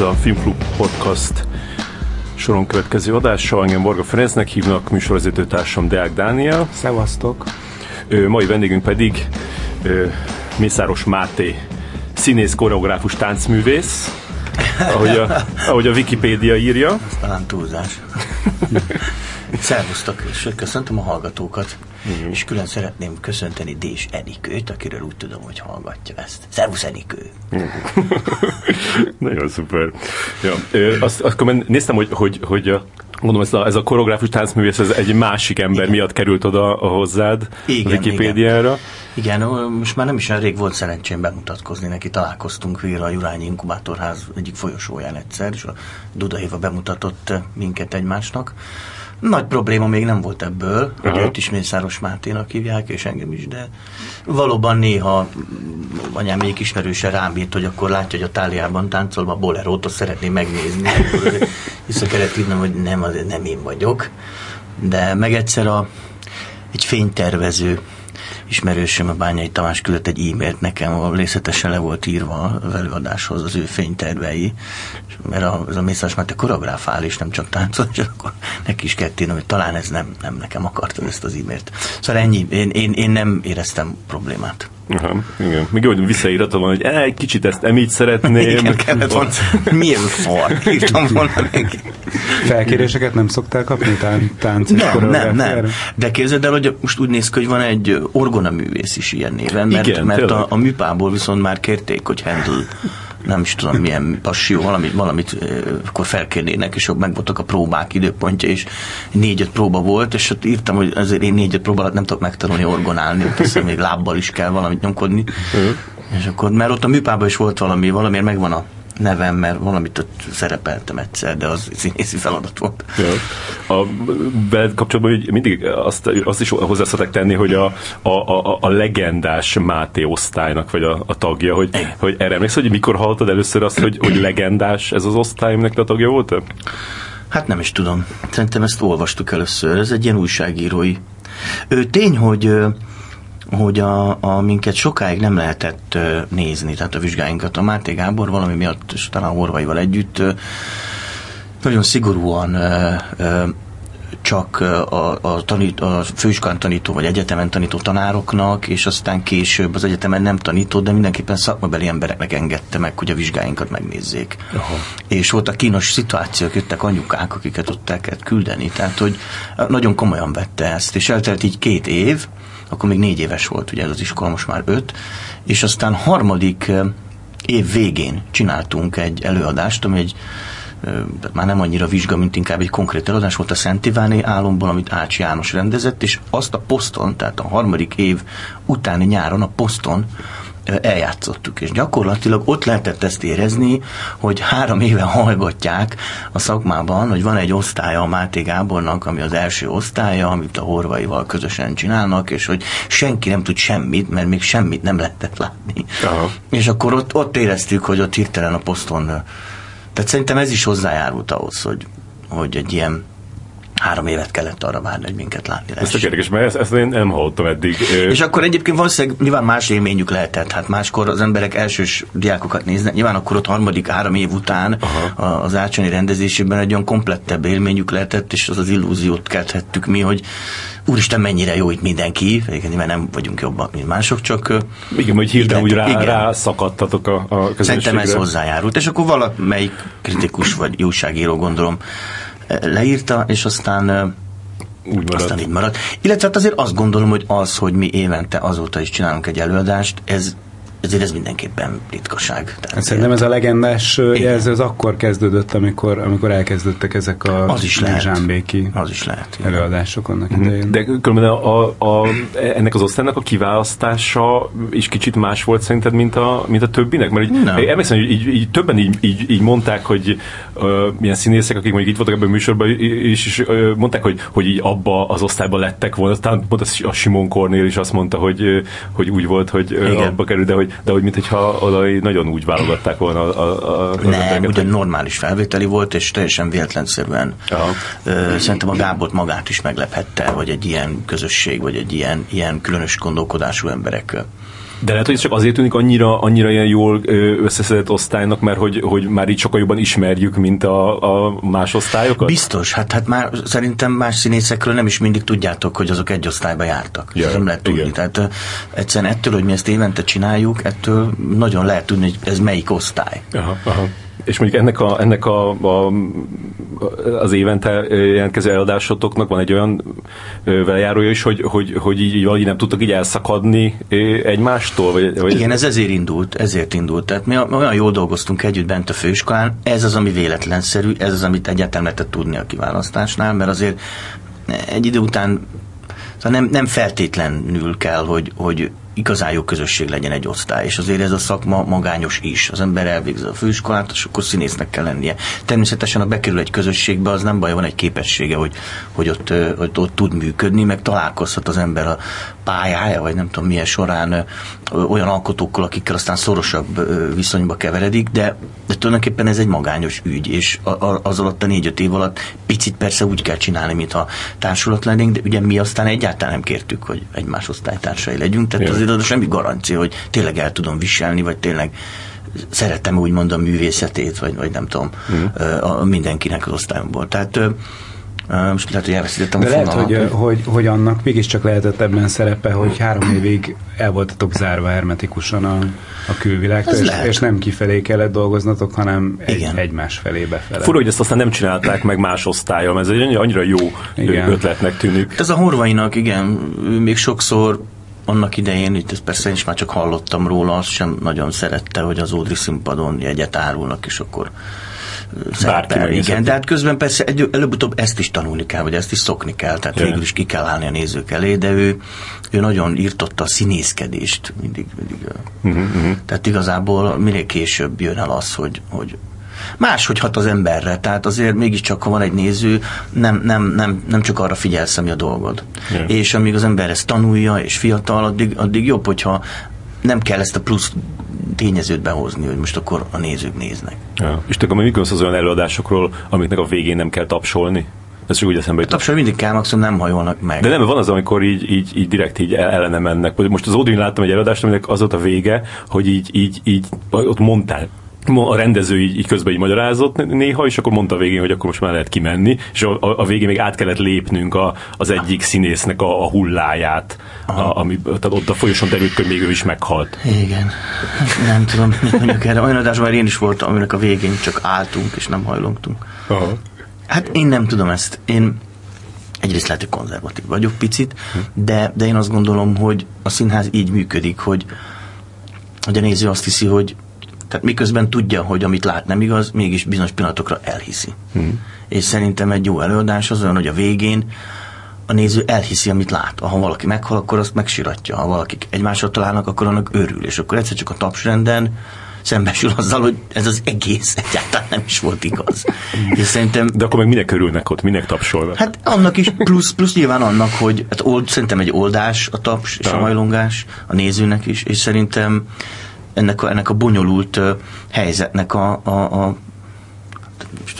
Ez a Filmklub Podcast soron következő adása. Engem Varga Ferencnek hívnak, műsorvezetőtársam Deák Dániel. Szevasztok! Mai vendégünk pedig Mészáros Máté, színész, koreográfus, táncművész, ahogy a, ahogy a Wikipédia írja. Ez talán túlzás. Szervusztok, és köszöntöm a hallgatókat. Mm. És külön szeretném köszönteni Dés Enikőt, akiről úgy tudom, hogy hallgatja ezt. Szervusz Enikő! Mm. Nagyon szuper. Ja, azt, akkor néztem, hogy, hogy, hogy a Mondom, ez a, ez a koreográfus táncművész, ez egy másik ember igen. miatt került oda hozzád igen, Wikipédiára. Igen. igen, most már nem is rég volt szerencsém bemutatkozni neki. Találkoztunk Véra a Jurányi Inkubátorház egyik folyosóján egyszer, és a Dudahéva bemutatott minket egymásnak. Nagy probléma még nem volt ebből, hogy őt is Mészáros Máténak hívják, és engem is, de valóban néha anyám még ismerőse rám írt, hogy akkor látja, hogy a táliában táncolva bolerót, azt szeretném megnézni. Vissza kellett írnom, hogy nem, nem én vagyok. De meg egyszer a, egy fénytervező ismerősöm, a Bányai Tamás küldött egy e-mailt nekem, ahol részletesen le volt írva az előadáshoz az ő fénytervei, mert a, ez a Mészáros Máté koreográfál, és nem csak táncol, és akkor neki is írnom, hogy talán ez nem, nem nekem akartad ezt az e-mailt. Szóval ennyi, én, én, én nem éreztem problémát. Aha, igen. Még jó, hogy visszaírhatom volna, hogy egy kicsit ezt nem így szeretném. Igen, kellett volna. Milyen far, írtam volna neki. Felkéréseket nem szoktál kapni tán, tánc Nem, nem, nem. De képzeld el, hogy most úgy néz ki, hogy van egy orgonaművész is ilyen néven, mert, igen, mert a, a műpából viszont már kérték, hogy Handel nem is tudom milyen passió, valamit, valamit akkor felkérnének, és meg voltak a próbák időpontja, és négy-öt próba volt, és ott írtam, hogy azért én négy-öt próba alatt nem tudok megtanulni orgonálni, persze még lábbal is kell valamit nyomkodni. és akkor, mert ott a műpában is volt valami, valamiért megvan a nevem, mert valamit ott szerepeltem egyszer, de az színészi feladat volt. Ja. A veled kapcsolatban hogy mindig azt, azt is hozzá tenni, hogy a, a, a, a legendás Máté osztálynak vagy a, a tagja, hogy, hogy erre emlékszel, hogy mikor hallottad először azt, hogy, hogy legendás ez az osztály, aminek a tagja volt? Hát nem is tudom. Szerintem ezt olvastuk először. Ez egy ilyen újságírói. Ő, tény, hogy hogy a, a minket sokáig nem lehetett nézni, tehát a vizsgáinkat. A Máté Gábor valami miatt, és talán Horvaival együtt nagyon szigorúan csak a, a, tanít, a főiskolán tanító vagy egyetemen tanító tanároknak, és aztán később az egyetemen nem tanított, de mindenképpen szakmabeli embereknek engedte meg, hogy a vizsgáinkat megnézzék. Aha. És voltak kínos szituációk, jöttek anyukák, akiket ott el kellett küldeni, tehát hogy nagyon komolyan vette ezt, és eltelt így két év, akkor még négy éves volt ugye ez az iskola, most már öt, és aztán harmadik év végén csináltunk egy előadást, ami egy már nem annyira vizsga, mint inkább egy konkrét előadás volt a Szent Iváné álomból, amit Ács János rendezett, és azt a poszton, tehát a harmadik év utáni nyáron a poszton eljátszottuk, és gyakorlatilag ott lehetett ezt érezni, hogy három éve hallgatják a szakmában, hogy van egy osztálya a Máté Gábornak, ami az első osztálya, amit a horvaival közösen csinálnak, és hogy senki nem tud semmit, mert még semmit nem lehetett látni. Aha. És akkor ott, ott éreztük, hogy ott hirtelen a poszton tehát szerintem ez is hozzájárult ahhoz, hogy, hogy egy ilyen három évet kellett arra várni, hogy minket látni lesz. Ez érdekes, mert ezt, ezt én nem hallottam eddig. És akkor egyébként valószínűleg nyilván más élményük lehetett. Hát máskor az emberek elsős diákokat néznek, nyilván akkor ott harmadik három év után Aha. az ácsani rendezésében egy olyan komplettebb élményük lehetett, és az az illúziót kelthettük mi, hogy úristen, mennyire jó itt mindenki, mert nem vagyunk jobbak, mint mások, csak... Igen, hogy hirtelen úgy rá, igen. rá szakadtatok a, a közösségre. Szerintem ez hozzájárult, és akkor valamelyik kritikus vagy újságíró gondolom leírta, és aztán úgy maradt. Aztán így maradt. Illetve hát azért azt gondolom, hogy az, hogy mi évente azóta is csinálunk egy előadást, ez ezért ez mindenképpen ritkaság. Tehát Szerintem ez a legendás jelző az akkor kezdődött, amikor, amikor elkezdődtek ezek a az is lehet. zsámbéki az is lehet, előadások annak mm-hmm. idején. De különben a, a, a, ennek az osztálynak a kiválasztása is kicsit más volt szerinted, mint a, mint a többinek? Mert így, emlékszem, hogy így, így, többen így, így, így mondták, hogy uh, milyen színészek, akik mondjuk itt voltak ebben a műsorban, és, és uh, mondták, hogy, hogy így abba az osztályban lettek volna. Aztán mondta a Simon Kornél is azt mondta, hogy, hogy úgy volt, hogy uh, abba kerül, de hogy de hogy mintha oda nagyon úgy válogatták volna a, a, az Nem, ugye normális felvételi volt, és teljesen véletlenszerűen. Aha. Szerintem a Gábor magát is meglephette, hogy egy ilyen közösség, vagy egy ilyen, ilyen különös gondolkodású emberek De lehet, hogy ez csak azért tűnik annyira, annyira ilyen jól összeszedett osztálynak, mert hogy, hogy már így sokkal jobban ismerjük, mint a, a más osztályokat? Biztos, hát, hát már szerintem más színészekről nem is mindig tudjátok, hogy azok egy osztályba jártak. Ja, nem lehet tudni. Igen. Tehát egyszerűen ettől, hogy mi ezt évente csináljuk, ettől nagyon lehet tudni, hogy ez melyik osztály. Aha, aha. És mondjuk ennek, a, ennek a, a, az évente jelentkező eladásotoknak van egy olyan velejárója is, hogy, hogy, hogy így, így nem tudtak így elszakadni egymástól? Vagy, vagy... Igen, ez ezért indult, ezért indult. Tehát mi olyan jól dolgoztunk együtt bent a főiskolán, ez az, ami véletlenszerű, ez az, amit egyáltalán lehetett tudni a kiválasztásnál, mert azért egy idő után szóval nem, nem feltétlenül kell, hogy, hogy igazán jó közösség legyen egy osztály, és azért ez a szakma magányos is. Az ember elvégzi a főiskolát, és akkor színésznek kell lennie. Természetesen, ha bekerül egy közösségbe, az nem baj, van egy képessége, hogy, hogy ott, ott, ott tud működni, meg találkozhat az ember a pályája, vagy nem tudom milyen során olyan alkotókkal, akikkel aztán szorosabb viszonyba keveredik, de, de tulajdonképpen ez egy magányos ügy, és az alatt a négy-öt év alatt picit persze úgy kell csinálni, mintha társulat lennénk, de ugye mi aztán egyáltalán nem kértük, hogy egymás osztálytársai legyünk, tehát azért az semmi garancia, hogy tényleg el tudom viselni, vagy tényleg szeretem úgymond a művészetét, vagy, vagy nem tudom, mm. a, mindenkinek az osztályomból. Tehát most lehet, hogy elveszítettem De a lehet, hogy, hogy, hogy annak mégiscsak lehetett ebben szerepe, hogy három évig el voltatok zárva hermetikusan a, a külvilágtól, és, és nem kifelé kellett dolgoznatok, hanem egy, egymás felé befele. Fura, hogy ezt aztán nem csinálták meg más osztályom, ez egy annyira jó igen. ötletnek tűnik. Ez a horvainak, igen, ő még sokszor annak idején, itt ezt persze én is már csak hallottam róla, azt sem nagyon szerette, hogy az Ódri színpadon jegyet árulnak, és akkor szerepel. Igen, de hát közben persze egy, előbb-utóbb ezt is tanulni kell, vagy ezt is szokni kell, tehát yeah. végül is ki kell állni a nézők elé, de ő, ő nagyon írtotta a színészkedést mindig. mindig uh-huh, uh-huh. Tehát igazából minél később jön el az, hogy, hogy máshogy hat az emberre, tehát azért mégiscsak, ha van egy néző, nem, nem, nem, nem csak arra figyelsz, ami a dolgod. Yeah. És amíg az ember ezt tanulja, és fiatal, addig, addig jobb, hogyha nem kell ezt a plusz tényezőt behozni, hogy most akkor a nézők néznek. Ja. És te akkor mikor az olyan előadásokról, amiknek a végén nem kell tapsolni? Ez csak úgy eszembe jutott. Tapsolni mindig kell, maximum nem hajolnak meg. De nem, van az, amikor így, így, így direkt így ellene mennek. Most az Odin láttam egy előadást, aminek az volt a vége, hogy így, így, így ott mondtál a rendező így, így közben így magyarázott néha, és akkor mondta a végén, hogy akkor most már lehet kimenni, és a, a, a végén még át kellett lépnünk a, az egyik színésznek a, a hulláját, a, ami, tehát ott a folyoson derült, hogy még ő is meghalt. Igen. Nem tudom, mit mondjuk erre. Olyan adásban már én is voltam, aminek a végén csak álltunk, és nem hajlongtunk. Aha. Hát én nem tudom ezt. Én egyrészt lehet, hogy konzervatív vagyok picit, de, de én azt gondolom, hogy a színház így működik, hogy, hogy a néző azt hiszi, hogy tehát miközben tudja, hogy amit lát nem igaz, mégis bizonyos pillanatokra elhiszi. Hmm. És szerintem egy jó előadás az olyan, hogy a végén a néző elhiszi, amit lát. Ha valaki meghal, akkor azt megsiratja. Ha valaki egymásra találnak, akkor annak örül. És akkor egyszer csak a tapsrenden szembesül azzal, hogy ez az egész egyáltalán nem is volt igaz. És szerintem, De akkor meg minek örülnek ott, minek tapsolnak? Hát annak is, plusz, plusz nyilván annak, hogy hát old, szerintem egy oldás a taps és a majlongás a nézőnek is, és szerintem ennek a, ennek a bonyolult helyzetnek a, a, a,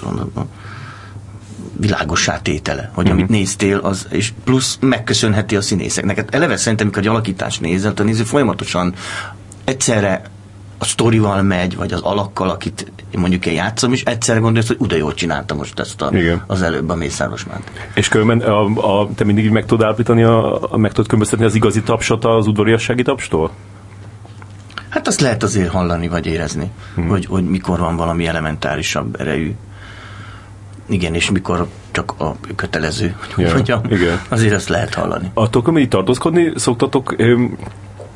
tudom, a világosá tétele, hogy uh-huh. amit néztél, az, és plusz megköszönheti a színészeknek. Hát eleve szerintem, amikor egy alakítás nézel, a néző folyamatosan egyszerre a sztorival megy, vagy az alakkal, akit mondjuk én játszom, és egyszerre gondolsz, hogy uda jól csináltam most ezt a, Igen. az előbb a Mészáros Mánt. És különben a, a, te mindig meg tudod állítani, a, a, meg tudod különböztetni az igazi tapsot az udvariassági tapstól? Hát azt lehet azért hallani, vagy érezni, hmm. hogy, hogy mikor van valami elementárisabb erejű. Igen, és mikor csak a kötelező, hogy ja, mondjam, igen. azért azt lehet hallani. Attól, hogy tartózkodni szoktatok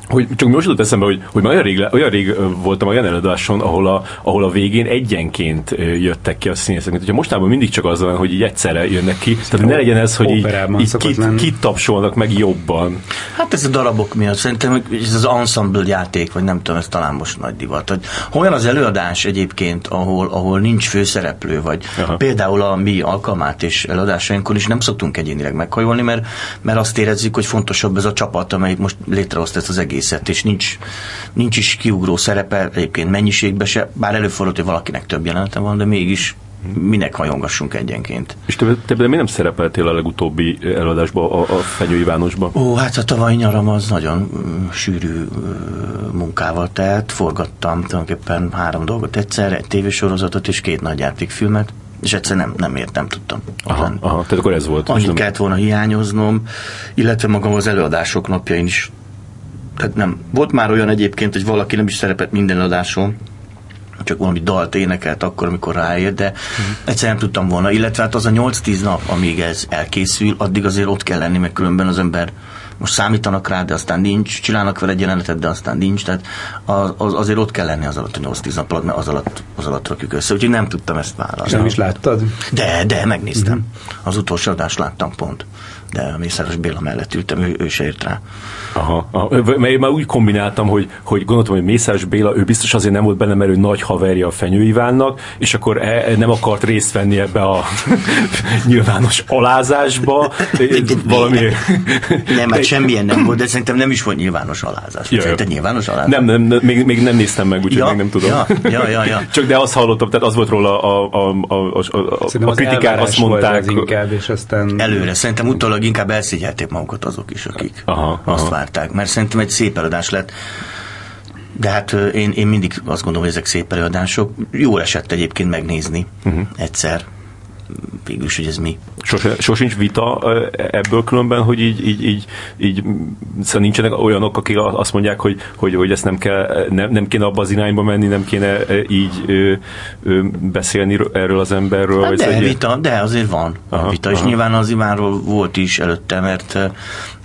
hogy csak most jutott eszembe, hogy, hogy már olyan rég, olyan rég voltam olyan előadáson, ahol a, ahol a végén egyenként jöttek ki a színészek. Hogyha mostában mindig csak az van, hogy így egyszerre jönnek ki, tehát ne legyen ez, hogy így, így kit, kit, tapsolnak meg jobban. Hát ez a darabok miatt. Szerintem ez az ensemble játék, vagy nem tudom, ez talán most nagy divat. Hogy olyan az előadás egyébként, ahol, ahol nincs főszereplő, vagy Aha. például a mi alkalmát és előadásainkon is nem szoktunk egyénileg meghajolni, mert, mert azt érezzük, hogy fontosabb ez a csapat, amelyik most létrehozta ezt az egész egészet, és nincs, nincs is kiugró szerepe, egyébként mennyiségben se, bár előfordult, hogy valakinek több jelenete van, de mégis minek hajongassunk egyenként. És te, te mi nem szerepeltél a legutóbbi előadásban, a, a Fenyő Ivánosban? Ó, hát a tavalyi nyaram az nagyon uh, sűrű munkával telt. Forgattam tulajdonképpen három dolgot egyszerre, egy tévésorozatot és két nagyjátékfilmet és egyszer nem, nem ért, nem tudtam. Aha, aha, tehát akkor ez volt. Annyit kellett volna hiányoznom, illetve magam az előadások napjain is. Tehát nem. Volt már olyan egyébként, hogy valaki nem is szerepet minden adáson, csak valami dalt énekelt akkor, amikor ráért, de uh-huh. egyszer nem tudtam volna. Illetve hát az a 8-10 nap, amíg ez elkészül, addig azért ott kell lenni, mert különben az ember most számítanak rá, de aztán nincs, csinálnak vele egy jelenetet, de aztán nincs, tehát az, az, azért ott kell lenni az alatt a 8-10 nap alatt, mert az alatt, az alatt rakjuk össze, úgyhogy nem tudtam ezt vállalni. És nem is láttad? De, de, megnéztem. Uh-huh. Az utolsó adást láttam pont de a Mészáros Béla mellett ültem, ő, ő se ért rá. Aha, aha. Mert én már úgy kombináltam, hogy, hogy gondoltam, hogy Mészáros Béla, ő biztos azért nem volt benne, mert ő nagy haverja a Fenyő Ivánnak, és akkor e, nem akart részt venni ebbe a nyilvános alázásba. valami... Nem, hát semmilyen nem volt, de szerintem nem is volt nyilvános alázás. Ja, Szerintem nyilvános alázás? Nem, nem, nem még, még nem néztem meg, úgyhogy ja, még nem tudom. Ja, ja, ja, ja. Csak de azt hallottam, tehát az volt róla a, a, a, a, a, a kritikák, azt mondták. Az inkább, és aztán... Előre, szerintem utólag inkább elszégyelték magukat azok is, akik aha, azt aha. Várták. Mert szerintem egy szép eladás lett. De hát én, én mindig azt gondolom, hogy ezek szép előadások. Jó esett egyébként megnézni uh-huh. egyszer végülis, hogy ez mi. Sose, sosincs vita ebből különben, hogy így, így, így, így szóval nincsenek olyanok, akik azt mondják, hogy, hogy, hogy ezt nem, kell, nem, nem kéne abba az irányba menni, nem kéne így ö, ö, beszélni erről az emberről. Hát de, egy... vita, de azért van aha, vita, és aha. nyilván az Ivánról volt is előtte, mert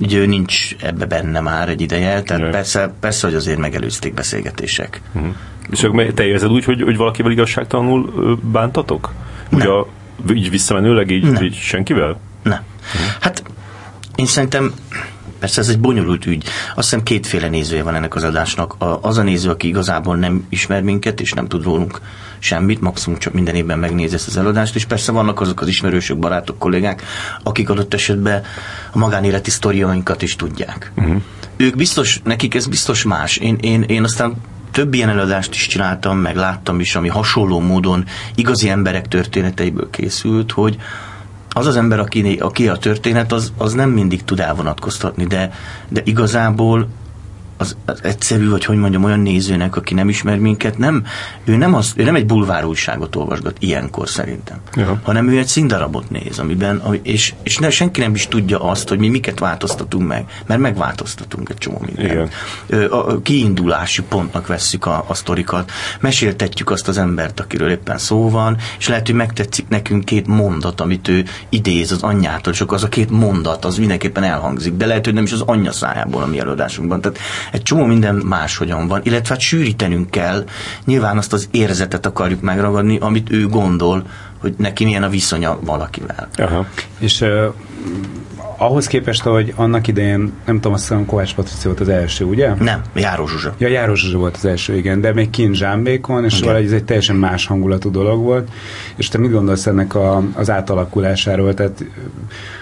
ugye ő nincs ebbe benne már egy ideje, tehát persze, persze, hogy azért megelőzték beszélgetések. Uh-huh. És te érzed úgy, hogy, hogy valakivel igazságtalanul bántatok? Ugye a így visszamenőleg, így, nem. így senkivel? Nem. Hát én szerintem Persze ez egy bonyolult ügy. Azt hiszem kétféle nézője van ennek az adásnak. Az a néző, aki igazából nem ismer minket, és nem tud rólunk semmit, maximum csak minden évben megnézi ezt az eladást, és persze vannak azok az ismerősök, barátok, kollégák, akik adott esetben a magánéleti sztoriainkat is tudják. Uh-huh. Ők biztos, nekik ez biztos más. Én, én, én aztán több ilyen előadást is csináltam, meg láttam is, ami hasonló módon igazi emberek történeteiből készült, hogy az az ember, aki, aki a történet, az, az nem mindig tud elvonatkoztatni, de, de igazából az, az egyszerű, vagy hogy mondjam, olyan nézőnek, aki nem ismer minket, nem, ő nem, az, ő nem egy bulvár újságot olvasgat ilyenkor szerintem, ja. hanem ő egy színdarabot néz, amiben, és, és ne, senki nem is tudja azt, hogy mi miket változtatunk meg, mert megváltoztatunk egy csomó mindent. Igen. A, a kiindulási pontnak vesszük a, a sztorikat, meséltetjük azt az embert, akiről éppen szó van, és lehet, hogy megtetszik nekünk két mondat, amit ő idéz az anyjától, csak az a két mondat, az mindenképpen elhangzik, de lehet, hogy nem is az anyja szájából a mi előadásunkban. Tehát egy csomó minden máshogyan van, illetve hát sűrítenünk kell, nyilván azt az érzetet akarjuk megragadni, amit ő gondol, hogy neki milyen a viszonya valakivel. Aha. És uh, ahhoz képest, hogy annak idején, nem tudom, azt hiszem Kovács Patrici volt az első, ugye? Nem, Járó Zsuzsa. Ja, Járó Zsuzsa volt az első, igen, de még kint Zsámbékon, és valahogy ez egy teljesen más hangulatú dolog volt. És te mit gondolsz ennek a, az átalakulásáról? Tehát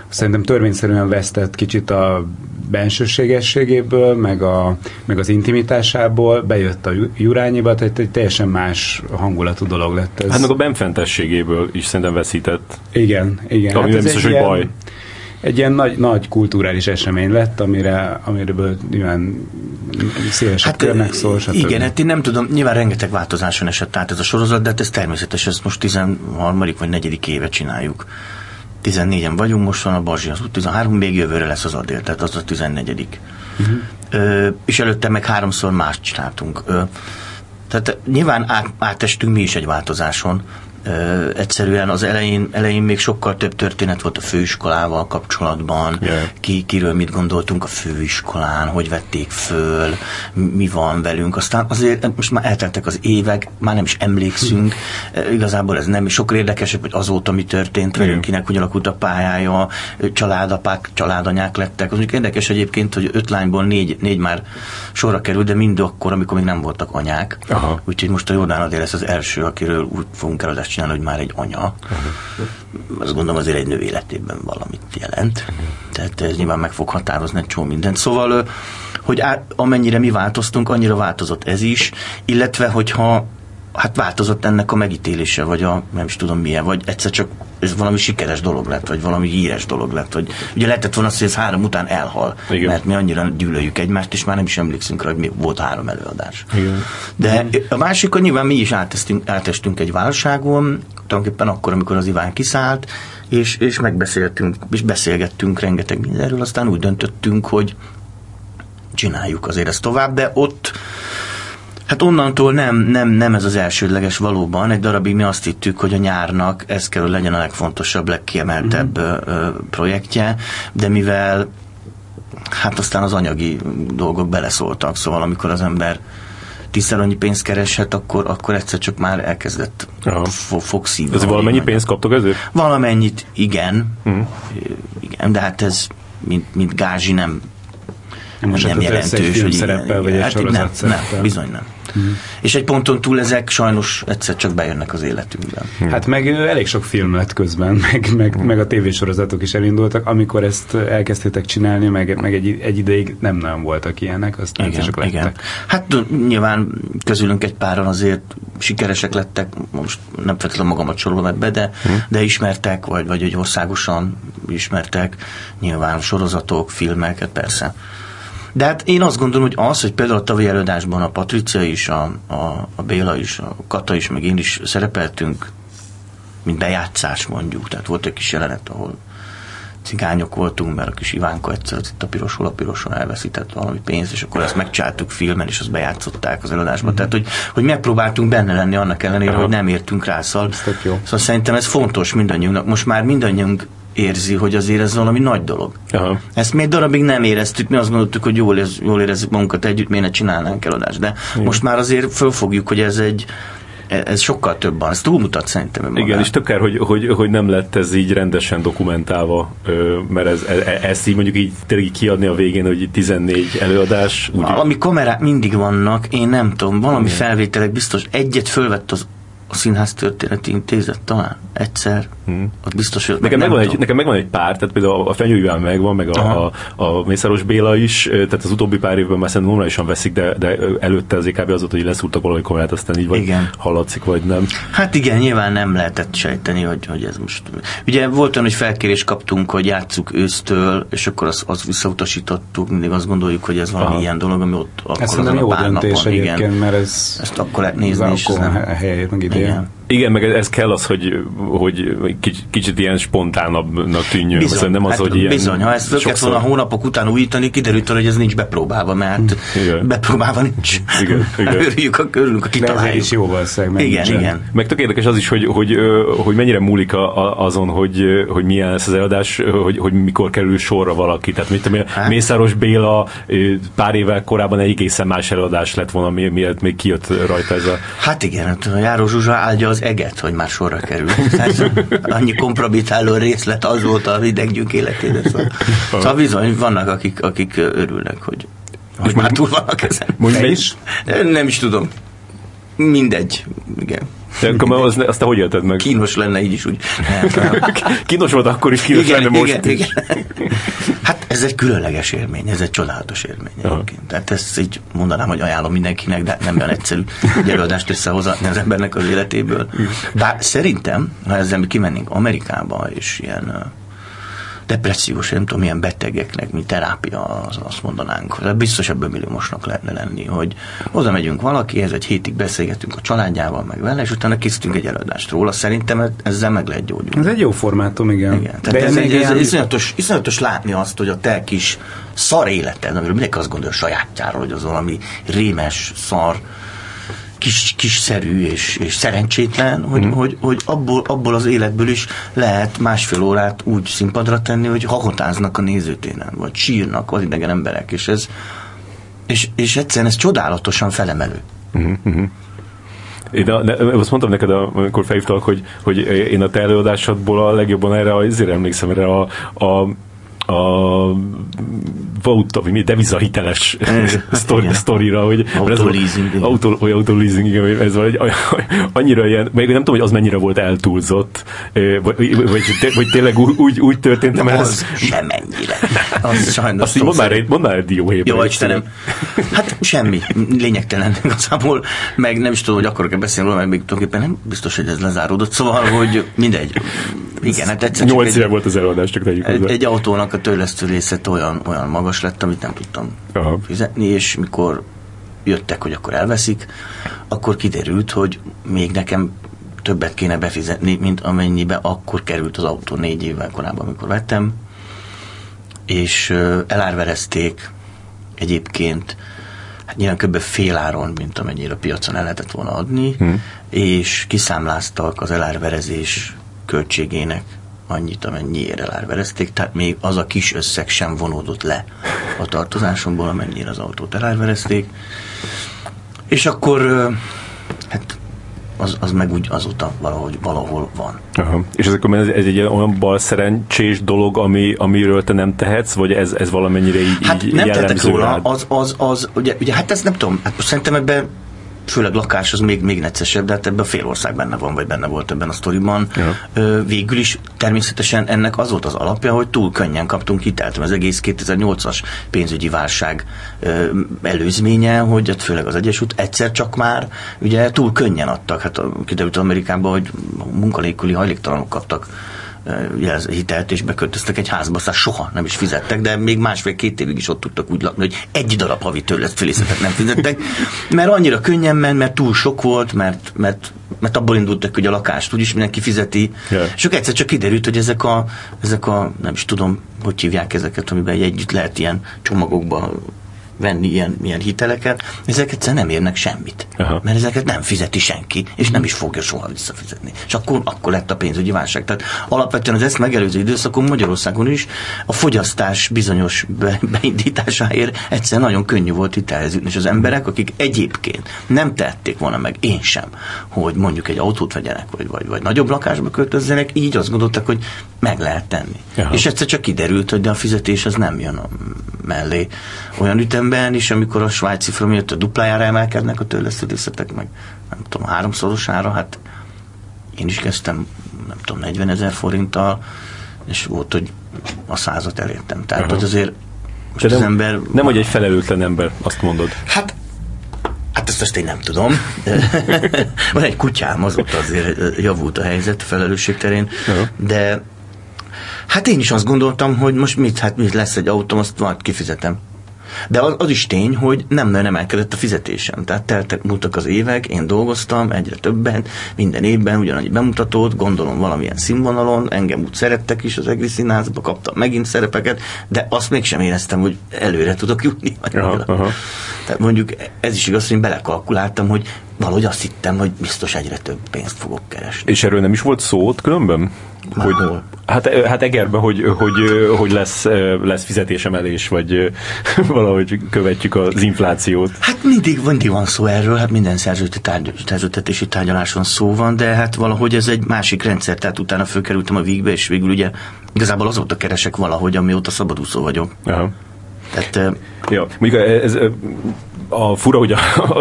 szerintem törvényszerűen vesztett kicsit a bensőségességéből, meg, a, meg az intimitásából, bejött a Jurányiba, tehát egy teljesen más hangulatú dolog lett ez. Hát meg a benfentességéből is szerintem veszített. Igen, igen. Ami hát nem biztos, hogy ilyen, baj. Egy ilyen nagy, nagy kulturális esemény lett, amire, amiről nyilván szélesebb hát, körnek szól, stb. Igen, hát én nem tudom, nyilván rengeteg változáson esett át ez a sorozat, de hát ez természetes, ezt most 13. vagy 4. éve csináljuk. 14-en vagyunk, most van a Bazsi az 13, még jövőre lesz az Adél, tehát az a 14. Uh-huh. Ö, és előtte meg háromszor más csináltunk. Ö, tehát nyilván át, átestünk mi is egy változáson, Ö, egyszerűen az elején, elején még sokkal több történet volt a főiskolával kapcsolatban, yeah. ki, kiről mit gondoltunk a főiskolán, hogy vették föl, mi van velünk. Aztán azért most már elteltek az évek, már nem is emlékszünk, igazából ez nem sokkal érdekesebb, hogy azóta mi történt velünk, kinek hogy alakult a pályája, családapák, családanyák lettek. Az mondjuk érdekes egyébként, hogy öt lányból négy, négy már sorra került, de mind akkor, amikor még nem voltak anyák. Aha. Úgyhogy most a Jordán Adél lesz az első, akiről úgy fogunk eladást csinálni, hogy már egy anya. Uh-huh. Azt gondolom azért egy nő életében valamit jelent. Uh-huh. Tehát ez nyilván meg fog határozni egy csomó mindent. Szóval, hogy á, amennyire mi változtunk, annyira változott ez is, illetve hogyha hát változott ennek a megítélése, vagy a nem is tudom milyen, vagy egyszer csak ez valami sikeres dolog lett, vagy valami híres dolog lett, vagy ugye lehetett volna azt, hogy ez három után elhal, Igen. mert mi annyira gyűlöljük egymást, és már nem is emlékszünk rá, hogy mi volt három előadás. Igen. De a másik, hogy nyilván mi is átestünk, átestünk egy válságon, tulajdonképpen akkor, amikor az Iván kiszállt, és, és megbeszéltünk, és beszélgettünk rengeteg mindenről, aztán úgy döntöttünk, hogy csináljuk azért ezt tovább, de ott Hát onnantól nem, nem, nem ez az elsődleges valóban. Egy darabig mi azt hittük, hogy a nyárnak ez kell, hogy legyen a legfontosabb, legkiemeltebb mm-hmm. projektje, de mivel hát aztán az anyagi dolgok beleszóltak, szóval amikor az ember tízszer annyi pénzt kereshet, akkor, akkor egyszer csak már elkezdett fog szívni. Ez valamennyi pénzt kaptok ezért? Valamennyit, igen. Mm. Igen, de hát ez mint, mint gázsi nem, nem, nem jelentős. Hogy szereppel, vagy egy hát sorozat nem, nem, bizony nem. Uh-huh. És egy ponton túl ezek sajnos egyszer csak bejönnek az életünkben. Uh-huh. Hát meg elég sok film lett közben, meg, meg, uh-huh. meg a tévésorozatok is elindultak, amikor ezt elkezdtétek csinálni, meg, meg egy, egy ideig nem nagyon voltak ilyenek, aztán igen, csak lettek. Igen. Hát nyilván közülünk egy páran azért sikeresek lettek, most nem feltétlenül magamat sorolom be, de, uh-huh. de ismertek, vagy, vagy hogy országosan ismertek, nyilván sorozatok, filmek, hát persze. De hát én azt gondolom, hogy az, hogy például a tavalyi előadásban a Patricia is, a, a, a Béla is, a Kata is, meg én is szerepeltünk, mint bejátszás mondjuk. Tehát volt egy kis jelenet, ahol cigányok voltunk, mert a kis Ivánka egyszer itt a pirosról a piroson elveszített valami pénzt, és akkor ezt megcsáltuk filmen, és azt bejátszották az előadásban. Mm-hmm. Tehát, hogy, hogy megpróbáltunk benne lenni annak ellenére, Aha. hogy nem értünk rá. Szóval, szóval szerintem ez fontos mindannyiunknak. Most már mindannyiunk érzi, hogy azért ez valami nagy dolog. Aha. Ezt még darabig nem éreztük, mi azt gondoltuk, hogy jól, ez, jól érezzük magunkat együtt, miért ne csinálnánk eladást. De Igen. most már azért fölfogjuk, hogy ez egy ez sokkal több van, ez túlmutat szerintem magán. Igen, és tökér, hogy, hogy, hogy nem lett ez így rendesen dokumentálva, mert ez, ez, ezt így mondjuk így tényleg kiadni a végén, hogy 14 előadás. Úgy... Valami kamerák mindig vannak, én nem tudom, valami Igen. felvételek biztos egyet fölvett az a Színház Történeti Intézet talán egyszer. Hmm. Ott biztos, hogy nekem, megvan egy, nekem megvan egy pár, tehát például a Fenyőjűvel megvan, meg a, a, a Mészáros Béla is, tehát az utóbbi pár évben már szerintem normálisan veszik, de, de előtte az EKB az volt, hogy leszúrtak valami kamerát, aztán így vagy igen. hallatszik, vagy nem. Hát igen, nyilván nem lehetett sejteni, hogy, hogy ez most... Ugye volt olyan, hogy felkérést kaptunk, hogy játsszuk ősztől, és akkor azt, azt visszautasítottuk, mindig azt gondoljuk, hogy ez valami Aha. ilyen dolog, ami ott akkor ez azon a pár napon, igen. mert ez ezt akkor lehet nézni, és nem... helyét meg igen. Igen, meg ez kell az, hogy, hogy kicsit ilyen spontánabbnak tűnjön. Bizony, nem az, hát hogy ilyen bizony, ha ezt sokszor... volna hónapok után újítani, kiderült, hogy ez nincs bepróbálva, mert igen. bepróbálva nincs. Igen, igen. Örüljük, a, körülünk, a kitaláljuk. is jó valószínűleg. Igen, igen. Meg tök érdekes az is, hogy, hogy, hogy mennyire múlik azon, hogy, hogy milyen lesz az eladás, hogy, hogy mikor kerül sorra valaki. Tehát mit tudom, hát. Mészáros Béla pár évvel korábban egy egészen más eladás lett volna, miért még kijött rajta ez a... Hát igen, hát a Járó Zsuzsa áldja az eget, hogy már sorra kerül. Tehát annyi kompromitáló részlet az volt a hideggyünk életében. Szóval, szóval bizony, vannak, akik, akik örülnek, hogy, hogy már túl vannak ezen. Mondj is? Nem is tudom. Mindegy. Igen. De akkor az, azt te hogy élted meg? Kínos lenne így is úgy. kínos volt akkor is, kínos igen, lenne most igen, is. Igen. Hát ez egy különleges élmény, ez egy csodálatos élmény egyébként. Tehát ezt így mondanám, hogy ajánlom mindenkinek, de nem olyan egyszerű egy előadást összehozni az embernek az életéből. Bár szerintem, ha ezzel mi kimennénk Amerikába, és ilyen depressziós, nem tudom, milyen betegeknek, mi terápia, az, azt mondanánk. De biztos ebből milliómosnak lehetne lenni, hogy oda megyünk valakihez, egy hétig beszélgetünk a családjával, meg vele, és utána készítünk egy előadást róla. Szerintem ezzel meg lehet gyógyulni. Ez egy jó formátum, igen. igen. Tehát ez, egy, ez, ez iszonyatos, iszonyatos látni azt, hogy a te kis szar életed, amiről mindenki azt gondolja sajátjáról, hogy az valami rémes, szar, kis, kiszerű és, és szerencsétlen, hogy, mm. hogy, hogy abból, abból az életből is lehet másfél órát úgy színpadra tenni, hogy hahotáznak a nézőtéren, vagy sírnak az idegen emberek, és ez és, és egyszerűen ez csodálatosan felemelő. Mm-hmm. Én de, de, azt mondtam neked, amikor felhívtalak, hogy, hogy én a te előadásodból a legjobban erre, azért emlékszem erre a, a a autó, mi devizahiteles sztori, sztorira, hogy autoleasing, autó, vagy autoleasing, igen, ez vagy annyira ilyen, még nem tudom, hogy az mennyire volt eltúlzott, vagy, vagy, vagy tényleg úgy, úgy történt, Na, mert az ez... semennyire. Az sajnos Azt mondd már, mondd már egy dióhéjban. Jó, Istenem. Hát semmi, lényegtelen igazából, meg nem is tudom, hogy akarok-e beszélni róla, meg még tulajdonképpen nem biztos, hogy ez lezáródott, szóval, hogy mindegy. Igen, hát egyszer Nyolc éve volt az előadás, csak tegyük egy, egy autónak a törlesztő részlet olyan, olyan magas lett, amit nem tudtam Aha. fizetni, és mikor jöttek, hogy akkor elveszik, akkor kiderült, hogy még nekem többet kéne befizetni, mint amennyibe akkor került az autó négy évvel korábban, amikor vettem, és elárverezték egyébként hát nyilván kb. fél áron, mint amennyire a piacon el lehetett volna adni, hmm. és kiszámláztak az elárverezés költségének annyit, amennyiért elárverezték, tehát még az a kis összeg sem vonódott le a tartozásomból, amennyire az autót elárverezték. És akkor hát az, az meg úgy azóta valahogy valahol van. Aha. És ez, akkor ez, ez egy olyan bal szerencsés dolog, ami, amiről te nem tehetsz, vagy ez, ez valamennyire így, hát így nem tehetek róla, az, az, az ugye, ugye, hát ez nem tudom, hát szerintem ebben főleg lakás az még, még neccesebb, de hát ebben a ország benne van, vagy benne volt ebben a sztoriban. Ja. végül is természetesen ennek az volt az alapja, hogy túl könnyen kaptunk hitelt. Az egész 2008-as pénzügyi válság előzménye, hogy hát főleg az Egyesült egyszer csak már ugye túl könnyen adtak. Hát kiderült Amerikában, hogy munkanélküli hajléktalanok kaptak hitelt, és beköltöztek egy házba, aztán soha nem is fizettek, de még másfél-két évig is ott tudtak úgy lakni, hogy egy darab havi tőlesztfélészetet nem fizettek, mert annyira könnyen ment, mert túl sok volt, mert, mert, mert abból indultak, hogy a lakást úgyis mindenki fizeti, yeah. és egyszer csak kiderült, hogy ezek a, ezek a, nem is tudom, hogy hívják ezeket, amiben együtt lehet ilyen csomagokba venni ilyen, ilyen hiteleket, ezek egyszerűen nem érnek semmit. Aha. Mert ezeket nem fizeti senki, és nem is fogja soha visszafizetni. És akkor, akkor lett a pénzügyi válság. Tehát alapvetően az ezt megelőző időszakon Magyarországon is a fogyasztás bizonyos be, beindításáért egyszerűen nagyon könnyű volt hitelhez jutni. És az emberek, akik egyébként nem tették volna meg, én sem, hogy mondjuk egy autót vegyenek, vagy, vagy, vagy nagyobb lakásba költözzenek, így azt gondoltak, hogy meg lehet tenni. Aha. És egyszer csak kiderült, hogy de a fizetés az nem jön a mellé olyan ütemben is, amikor a svájci fra miatt a duplájára emelkednek a törlesztődészetek, meg nem tudom, háromszorosára, hát én is kezdtem, nem tudom, 40 ezer forinttal, és volt, hogy a százat elértem. Tehát, Aha. hogy azért most az nem, ember... Nem vagy egy felelőtlen ember, azt mondod. Hát Hát ezt, ezt én nem tudom. Van egy kutyám, azóta azért javult a helyzet felelősség terén, de Hát én is azt gondoltam, hogy most mit, hát mit lesz egy autóm, azt majd kifizetem. De az, az is tény, hogy nem nagyon emelkedett a fizetésem. Tehát teltek, múltak az évek, én dolgoztam egyre többen, minden évben ugyanannyi bemutatót, gondolom valamilyen színvonalon, engem úgy szerettek is az egri színházba, kaptam megint szerepeket, de azt mégsem éreztem, hogy előre tudok jutni. Aha, aha. Tehát mondjuk ez is igaz, hogy belekalkuláltam, hogy valahogy azt hittem, hogy biztos egyre több pénzt fogok keresni. És erről nem is volt szó ott különben? Hogy, hát, hát Egerben, hogy, hogy, hogy lesz, lesz fizetésemelés, vagy valahogy követjük az inflációt. Hát mindig, mindig van szó erről, hát minden szerződtetési tárgyaláson szó van, de hát valahogy ez egy másik rendszer, tehát utána fölkerültem a vígbe, és végül ugye igazából azóta keresek valahogy, amióta szabadúszó vagyok. Aha. Tehát, ja, mondjuk ez, a fura, hogy a,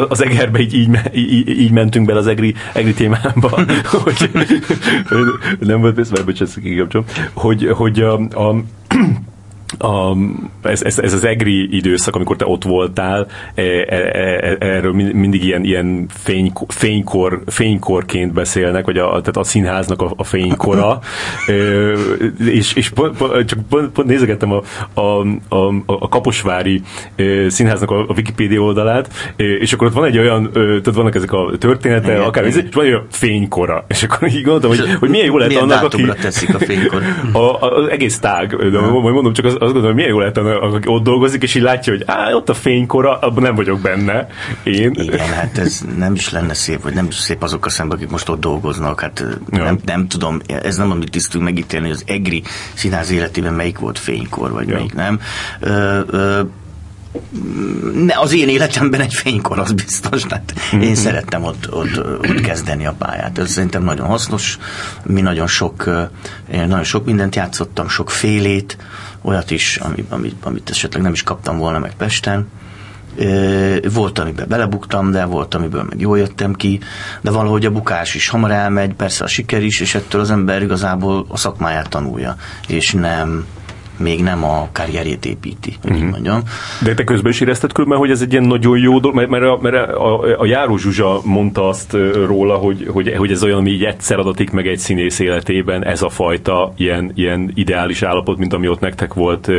az Egerbe így, így, így, mentünk bele az egri, egri témába, hogy nem volt, ez már bocsánat, hogy, hogy a, a a, ez, ez, ez az egri időszak, amikor te ott voltál, e, e, e, erről mindig ilyen, ilyen fény, fénykor, fénykorként beszélnek, vagy a, tehát a színháznak a, a fénykora, és, és pont, pont, csak pont, pont nézegettem a, a, a, a Kaposvári színháznak a, a Wikipedia oldalát, és akkor ott van egy olyan, tehát vannak ezek a története, igen, akár, igen. és van egy olyan fénykora, és akkor így gondoltam, hogy, hogy milyen jó lehet annak, aki... teszik a fénykor? A, a, az egész tág, de majd mondom, csak az, azt gondolom, milyen jó lehet, aki ott dolgozik, és így látja, hogy á, ott a fénykora, abban nem vagyok benne. Én. Igen, hát ez nem is lenne szép, vagy nem is szép azok a szemben, akik most ott dolgoznak. Hát ja. nem, nem, tudom, ez nem amit tisztünk megítélni, hogy az EGRI színház életében melyik volt fénykor, vagy ja. melyik nem. Ö, ö, ne, az én életemben egy fénykor, az biztos. Tehát én mhm. szerettem ott, ott, ott kezdeni a pályát. Ez szerintem nagyon hasznos. Mi nagyon sok, én nagyon sok mindent játszottam, sok félét, olyat is, amit, amit, amit esetleg nem is kaptam volna meg Pesten. Volt, amiben belebuktam, de volt, amiből meg jól jöttem ki, de valahogy a bukás is hamar elmegy, persze a siker is, és ettől az ember igazából a szakmáját tanulja, és nem, még nem a karrierét építi, hogy uh-huh. mondjam. De te közben is érezted különben, hogy ez egy ilyen nagyon jó dolog, mert, mert, a, mert a, a, Járó Zsuzsa mondta azt róla, hogy, hogy, hogy ez olyan, ami így egyszer adatik meg egy színész életében, ez a fajta ilyen, ilyen ideális állapot, mint ami ott nektek volt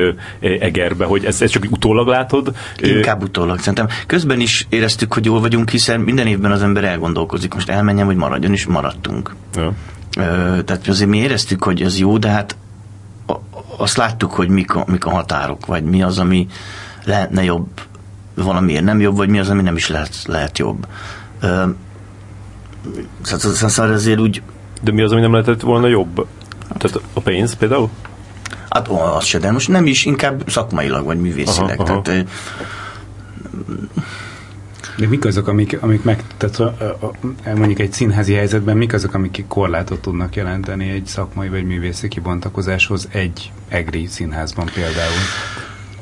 Egerbe, hogy ez, ez csak utólag látod? Inkább utólag, szerintem. Közben is éreztük, hogy jól vagyunk, hiszen minden évben az ember elgondolkozik, most elmenjen, vagy maradjon, és maradtunk. Ja. Tehát azért mi éreztük, hogy ez jó, de hát azt láttuk, hogy mik a, mik a határok, vagy mi az, ami lehetne jobb, valamiért nem jobb, vagy mi az, ami nem is lehet, lehet jobb. Szóval, szóval azért úgy... De mi az, ami nem lehetett volna jobb? Tehát a pénz például? Hát az se, de most nem is, inkább szakmailag, vagy művészileg. Aha, aha. Tehát, de mik azok, amik, amik meg, tehát mondjuk egy színházi helyzetben, mik azok, amik korlátot tudnak jelenteni egy szakmai vagy művészi kibontakozáshoz egy egri színházban például?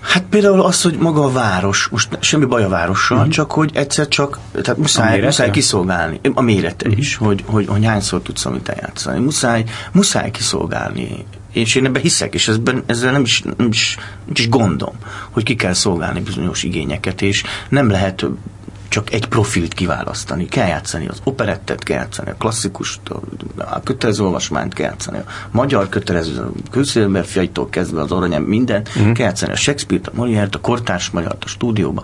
Hát például az, hogy maga a város, most semmi baj a várossal, mm-hmm. csak hogy egyszer csak, tehát muszáj, muszáj kiszolgálni, a mérete mm-hmm. is, hogy, hogy, hogy hányszor tudsz amit eljátszani. Muszáj, muszáj kiszolgálni és én ebben hiszek, és ezben, ezzel nem is, nem is, nem is gondom, hogy ki kell szolgálni bizonyos igényeket, és nem lehet csak egy profilt kiválasztani. Kell játszani az operettet, kell játszani a klasszikust, a kötelező olvasmányt, kell játszani a magyar kötelező, a külszélben fiaitól kezdve az aranyem, minden, uh-huh. kell játszani a Shakespeare-t, a Molière-t, a kortárs magyart a stúdióba,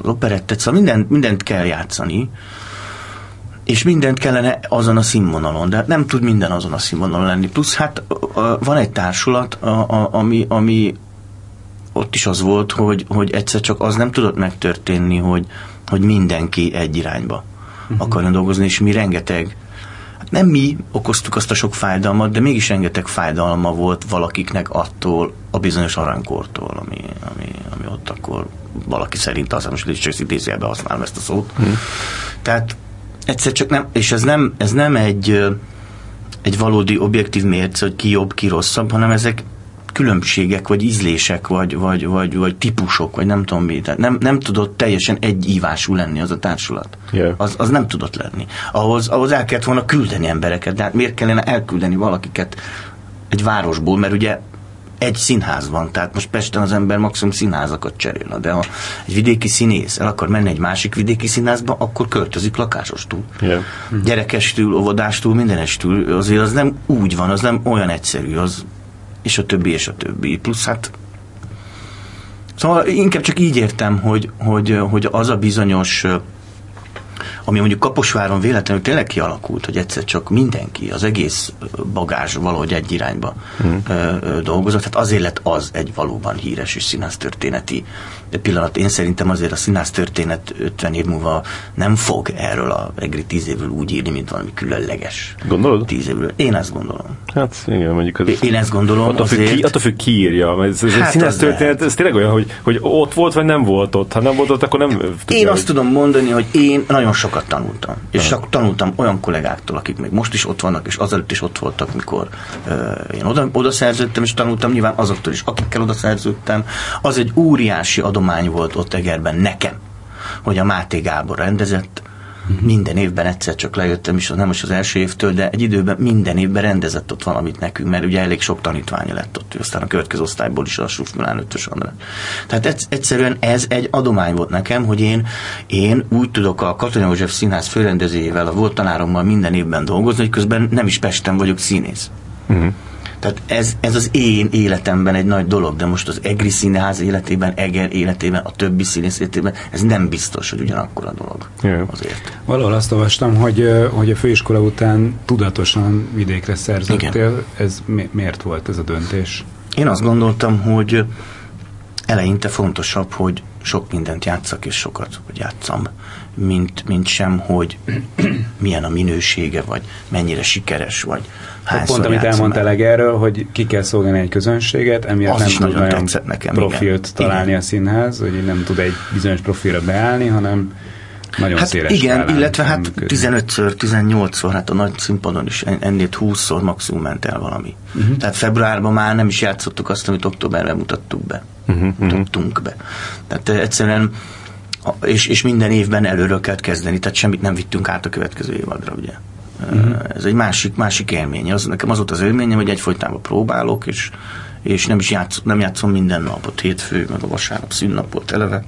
az operettet, szóval mindent, mindent kell játszani, és mindent kellene azon a színvonalon, de nem tud minden azon a színvonalon lenni. Plusz hát van egy társulat, ami, ami ott is az volt, hogy, hogy egyszer csak az nem tudott megtörténni, hogy, hogy mindenki egy irányba uh-huh. akarjon dolgozni, és mi rengeteg, hát nem mi okoztuk azt a sok fájdalmat, de mégis rengeteg fájdalma volt valakiknek attól a bizonyos aranykortól, ami, ami, ami ott akkor valaki szerint az, most csak idézőjelben használom ezt a szót. Uh-huh. Tehát egyszer csak nem, és ez nem, ez nem egy, egy valódi objektív mérce, hogy ki jobb, ki rosszabb, hanem ezek különbségek, vagy ízlések, vagy, vagy, vagy, vagy típusok, vagy nem tudom mi. Tehát nem, nem tudott teljesen egy ívású lenni az a társulat. Yeah. Az, az nem tudott lenni. Ahhoz, ahhoz el kellett volna küldeni embereket, de hát miért kellene elküldeni valakiket egy városból, mert ugye egy színház van, tehát most Pesten az ember maximum színházakat cserél, de ha egy vidéki színész el akar menni egy másik vidéki színházba, akkor költözik lakásostól. Yeah. Gyerekestül, óvodástól, mindenestül, azért az nem úgy van, az nem olyan egyszerű, az és a többi, és a többi. Plusz hát Szóval inkább csak így értem, hogy, hogy, hogy az a bizonyos ami mondjuk Kaposváron véletlenül tényleg kialakult, hogy egyszer csak mindenki, az egész bagázs valahogy egy irányba hmm. dolgozott, tehát azért lett az egy valóban híres és színász történeti pillanat. Én szerintem azért a színász történet 50 év múlva nem fog erről a egri 10 évről úgy írni, mint valami különleges. Gondolod? 10 évről. Én ezt gondolom. Hát igen, mondjuk az... Én ezt gondolom attól függ, ki, attól függ ki írja. Ez, ez hát színász történet, ez tényleg olyan, hogy, hogy ott volt, vagy nem volt ott. Ha nem volt ott, akkor nem... Én azt tudom mondani, hogy én nagyon sokat tanultam. És csak tanultam olyan kollégáktól, akik még most is ott vannak, és azelőtt is ott voltak, mikor uh, én oda, oda szerződtem, és tanultam nyilván azoktól is, akikkel oda szerződtem. Az egy óriási adomány volt ott Egerben nekem, hogy a Máté Gábor rendezett, minden évben egyszer csak lejöttem, és nem most az első évtől, de egy időben minden évben rendezett ott valamit nekünk, mert ugye elég sok tanítványa lett ott, aztán a következő osztályból is a Suf Milán ötös András. Tehát egyszerűen ez egy adomány volt nekem, hogy én, én úgy tudok a Katona József Színház főrendezőjével, a volt tanárommal minden évben dolgozni, hogy közben nem is Pesten vagyok színész. Uh-huh. Tehát ez, ez az én életemben egy nagy dolog, de most az EGRI színház életében, EGER életében, a többi színész életében, ez nem biztos, hogy ugyanakkor a dolog. Yeah. Azért. Valahol azt olvastam, hogy, hogy a főiskola után tudatosan vidékre szerzettél. Igen. Ez mi, miért volt ez a döntés? Én azt gondoltam, hogy eleinte fontosabb, hogy sok mindent játszak, és sokat, vagy játszam, mint, mint sem, hogy milyen a minősége, vagy mennyire sikeres, vagy hányszor Pont, amit elmondtál erről, hogy ki kell szolgálni egy közönséget, emiatt Az nem tud nagyon olyan nekem, profilt igen. találni igen. a színház, hogy nem tud egy bizonyos profilra beállni, hanem nagyon hát széles igen, illetve hát 15-ször, 18-szor, hát a nagy színpadon is ennél 20-szor maximum ment el valami. Uh-huh. Tehát februárban már nem is játszottuk azt, amit októberben mutattuk be. Uh-huh. Mutattunk be. Tehát eh, egyszerűen és, és minden évben előről kell kezdeni, tehát semmit nem vittünk át a következő évadra, ugye. Uh-huh. Ez egy másik, másik élmény. Az, nekem az volt az élményem, hogy egyfolytában próbálok, és, és nem is játszom, nem játszom minden napot, hétfő, meg a vasárnap szünnap volt eleve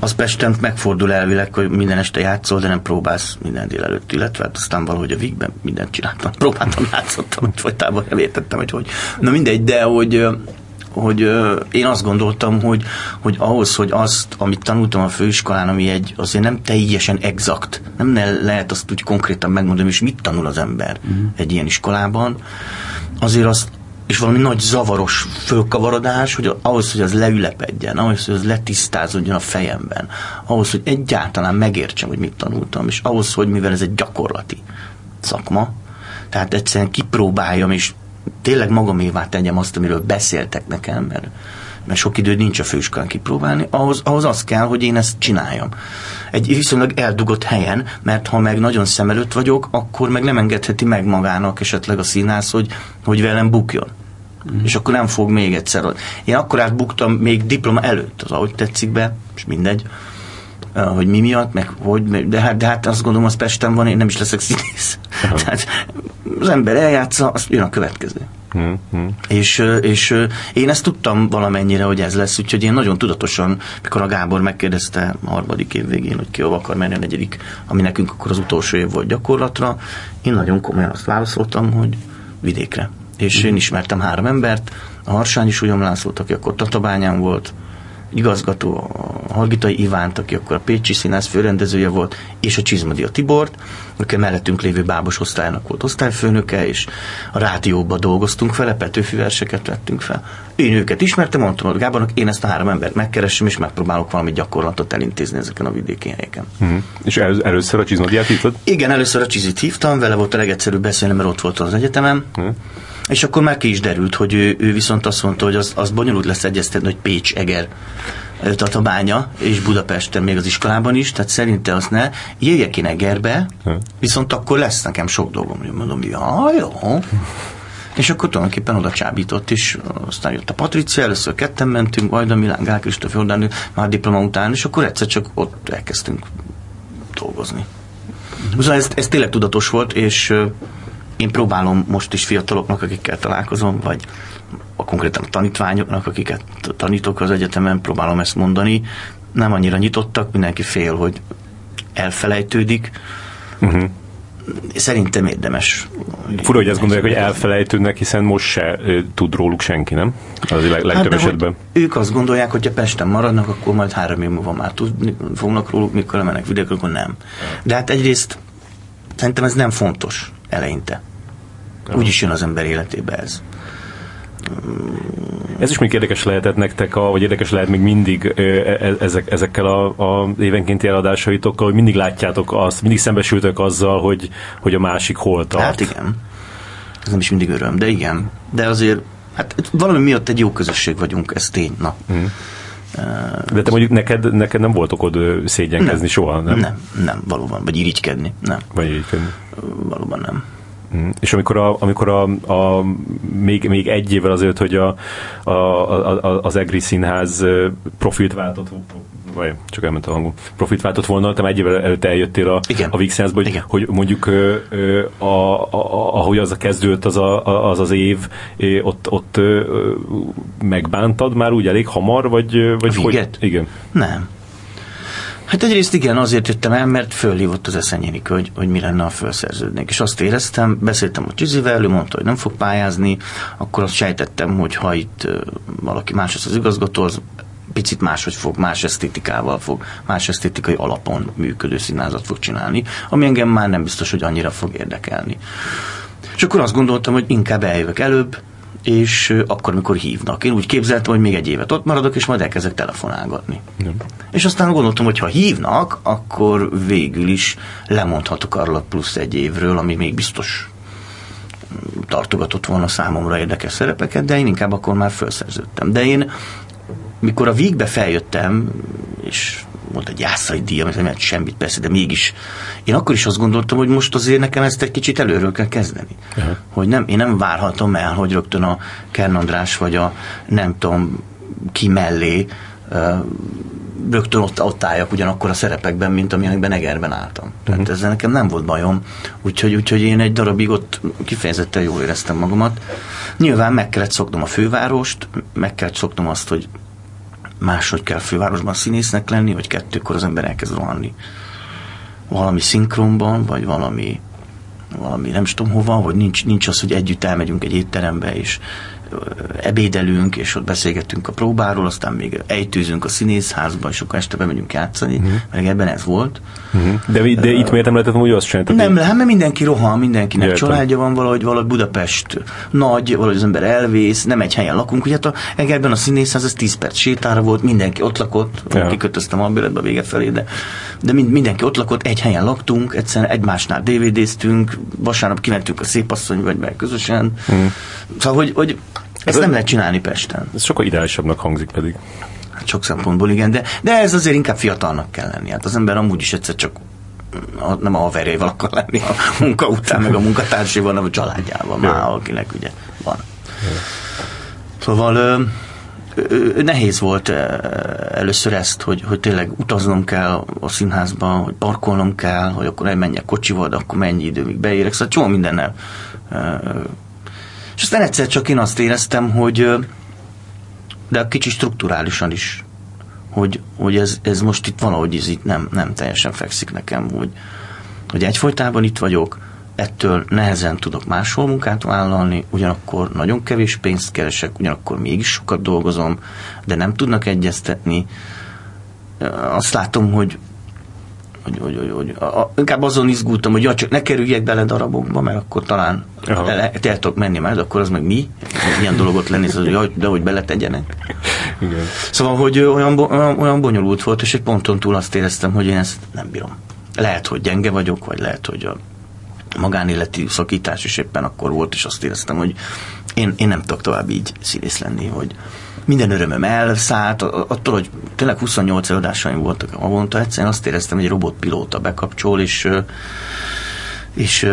az Pesten megfordul elvileg, hogy minden este játszol, de nem próbálsz minden délelőtt, illetve hát aztán valahogy a Vigben mindent csináltam. Próbáltam, játszottam, hogy folytában nem értettem, hogy hogy. Na mindegy, de hogy hogy én azt gondoltam, hogy, hogy ahhoz, hogy azt, amit tanultam a főiskolán, ami egy azért nem teljesen exakt, nem lehet azt úgy konkrétan megmondani, és mit tanul az ember uh-huh. egy ilyen iskolában, azért azt, és valami nagy zavaros fölkavarodás, hogy ahhoz, hogy az leülepedjen, ahhoz, hogy az letisztázódjon a fejemben, ahhoz, hogy egyáltalán megértsem, hogy mit tanultam, és ahhoz, hogy mivel ez egy gyakorlati szakma, tehát egyszerűen kipróbáljam, és tényleg magamévá tegyem azt, amiről beszéltek nekem, mert, mert sok idő nincs a főiskolán kipróbálni, ahhoz, ahhoz az kell, hogy én ezt csináljam. Egy viszonylag eldugott helyen, mert ha meg nagyon szem előtt vagyok, akkor meg nem engedheti meg magának esetleg a színász, hogy, hogy velem bukjon. Mm. És akkor nem fog még egyszer. Én akkor átbuktam még diploma előtt, az ahogy tetszik be, és mindegy, hogy mi miatt, meg hogy, de hát, de hát azt gondolom, az Pesten van, én nem is leszek színész. Tehát az ember eljátsza, azt jön a következő. Mm-hmm. És, és én ezt tudtam valamennyire, hogy ez lesz, úgyhogy én nagyon tudatosan, mikor a Gábor megkérdezte a harmadik év végén, hogy ki akar menni a negyedik, ami nekünk akkor az utolsó év volt gyakorlatra, én nagyon komolyan azt válaszoltam, hogy vidékre és én ismertem három embert, a Harsányi Súlyom Lászlót, aki akkor Tatabányán volt, igazgató a Hargitai Ivánt, aki akkor a Pécsi Színász főrendezője volt, és a Csizmadia Tibort, aki a mellettünk lévő bábos osztálynak volt osztályfőnöke, és a rádióban dolgoztunk vele, Petőfi verseket vettünk fel. Én őket ismertem, mondtam, hogy Gábornak én ezt a három embert megkeresem, és megpróbálok valami gyakorlatot elintézni ezeken a vidéki helyeken. Mm. És el, először a Csizmadiát hívtad? Igen, először a Csizit hívtam, vele volt a legegyszerűbb beszélni, mert ott volt az egyetemen. Mm. És akkor már ki is derült, hogy ő, ő viszont azt mondta, hogy az, az bonyolult lesz egyeztetni, hogy Pécs, Eger, Tatabánya és Budapesten még az iskolában is, tehát szerinte azt ne, jöjjek én Egerbe, viszont akkor lesz nekem sok dolgom, hogy mondom, ja, jó. És akkor tulajdonképpen oda csábított, és aztán jött a Patricia, először ketten mentünk, Vajda Milán, Gál Kristóf Jordán, már diploma után, és akkor egyszer csak ott elkezdtünk dolgozni. Szóval ez, ez tényleg tudatos volt, és én próbálom most is fiataloknak, akikkel találkozom, vagy a konkrétan a tanítványoknak, akiket tanítok az egyetemen, próbálom ezt mondani. Nem annyira nyitottak, mindenki fél, hogy elfelejtődik. Uh-huh. Szerintem érdemes. Fura, hogy azt gondolják, hogy elfelejtődnek, hiszen most se tud róluk senki, nem? Az leg, legtöbb hát, esetben. Ők azt gondolják, hogy ha Pesten maradnak, akkor majd három év múlva már tudni fognak róluk, mikor lemennek vidékre, akkor nem. De hát egyrészt szerintem ez nem fontos eleinte. Úgy is jön az ember életébe ez. Ez is még érdekes lehetett nektek, a, vagy érdekes lehet még mindig e, e, ezek, ezekkel a, a évenkénti eladásaitokkal, hogy mindig látjátok azt, mindig szembesültök azzal, hogy, hogy a másik hol tart. Hát igen. Ez nem is mindig öröm, de igen. De azért, hát valami miatt egy jó közösség vagyunk, ez tény. Na. Mm. De te mondjuk neked, neked nem volt okod szégyenkezni nem, soha, nem? Nem, nem, valóban. Vagy irigykedni, nem. Vagy irigykedni. Valóban nem. Mm. És amikor, a, amikor a, a, még, még egy évvel azért, hogy a, a, a, az EGRI színház profilt váltott, vagy csak elment a hangom, profit váltott volna, te egy évvel előtte eljöttél a, Igen. a Vixenszbe, hogy, Igen. hogy mondjuk a, a, a, ahogy az a kezdődött az a, az, az év, ott, ott megbántad már úgy elég hamar, vagy, vagy a hogy? Igen. Nem. Hát egyrészt igen, azért jöttem el, mert fölhívott az eszenyénik, hogy, hogy mi lenne, ha felszerződnék. És azt éreztem, beszéltem a Csizivel, ő mondta, hogy nem fog pályázni, akkor azt sejtettem, hogy ha itt valaki más az, az igazgató, az picit máshogy fog, más esztétikával fog, más esztétikai alapon működő színházat fog csinálni, ami engem már nem biztos, hogy annyira fog érdekelni. És akkor azt gondoltam, hogy inkább eljövök előbb, és akkor, amikor hívnak. Én úgy képzeltem, hogy még egy évet ott maradok, és majd elkezdek telefonálgatni. Nem. És aztán gondoltam, hogy ha hívnak, akkor végül is lemondhatok arról a plusz egy évről, ami még biztos tartogatott volna számomra érdekes szerepeket, de én inkább akkor már felszerződtem. De én, mikor a vígbe feljöttem, és volt egy jászai díjam, ez nem semmit persze, de mégis. Én akkor is azt gondoltam, hogy most azért nekem ezt egy kicsit előről kell kezdeni. Uh-huh. Hogy nem, én nem várhatom el, hogy rögtön a Kern András vagy a nem tudom ki mellé rögtön ott, ott álljak ugyanakkor a szerepekben, mint amilyenekben Egerben álltam. Uh-huh. Tehát mhm. ezzel nekem nem volt bajom, úgyhogy, úgyhogy én egy darabig ott kifejezetten jól éreztem magamat. Nyilván meg kellett szoknom a fővárost, meg kellett szoknom azt, hogy máshogy kell fővárosban színésznek lenni, vagy kettőkor az ember elkezd rohanni. Valami szinkronban, vagy valami, valami nem tudom hova, vagy nincs, nincs az, hogy együtt elmegyünk egy étterembe, és ebédelünk, és ott beszélgetünk a próbáról, aztán még ejtőzünk a színészházba, és akkor este bemegyünk játszani, uh-huh. mert ebben ez volt. Uh-huh. De, de uh, itt miért nem lehetett úgy azt csinálni? Nem lehet, mert mindenki rohan, mindenkinek Jöttem. családja van valahogy, valahogy Budapest nagy, valahogy az ember elvész, nem egy helyen lakunk, ugye hát a Egerben a színészház, ez 10 perc sétára volt, mindenki ott lakott, ja. kikötöztem a bőletbe a vége felé, de, de mind, mindenki ott lakott, egy helyen laktunk, egyszerűen egymásnál DVD-ztünk, vasárnap kimentünk a szépasszony vagy meg közösen. Uh-huh. Szóval, hogy, hogy ezt ez nem lehet csinálni Pesten. Ez sokkal ideálisabbnak hangzik pedig. Hát sok szempontból igen, de, de ez azért inkább fiatalnak kell lenni. Hát az ember amúgy is egyszer csak a, nem a haverjaival akar lenni a munka után, meg a munkatársaival, hanem a családjával már, akinek ugye van. Szóval ö, ö, nehéz volt először ezt, hogy, hogy tényleg utaznom kell a színházba, hogy parkolnom kell, hogy akkor menjek kocsival, de akkor mennyi időig beérek, szóval csomó mindennel és aztán egyszer csak én azt éreztem, hogy de kicsi strukturálisan is, hogy, hogy ez, ez most itt valahogy ez itt nem, nem teljesen fekszik nekem, hogy, hogy egyfolytában itt vagyok, ettől nehezen tudok máshol munkát vállalni, ugyanakkor nagyon kevés pénzt keresek, ugyanakkor mégis sokat dolgozom, de nem tudnak egyeztetni. Azt látom, hogy hogy, hogy, hogy, hogy a, inkább azon izgultam, hogy ja, csak ne kerüljek bele darabokba, mert akkor talán el, el tudok menni majd, akkor az meg mi? Milyen dologot lenni, az, hogy de hogy beletegyenek. Igen. Szóval, hogy olyan, olyan, olyan bonyolult volt, és egy ponton túl azt éreztem, hogy én ezt nem bírom. Lehet, hogy gyenge vagyok, vagy lehet, hogy a magánéleti szakítás is éppen akkor volt, és azt éreztem, hogy én, én nem tudok tovább így színész lenni, hogy, minden örömöm elszállt, attól, hogy tényleg 28 előadásaim voltak havonta, egyszerűen azt éreztem, hogy egy robotpilóta bekapcsol, és, és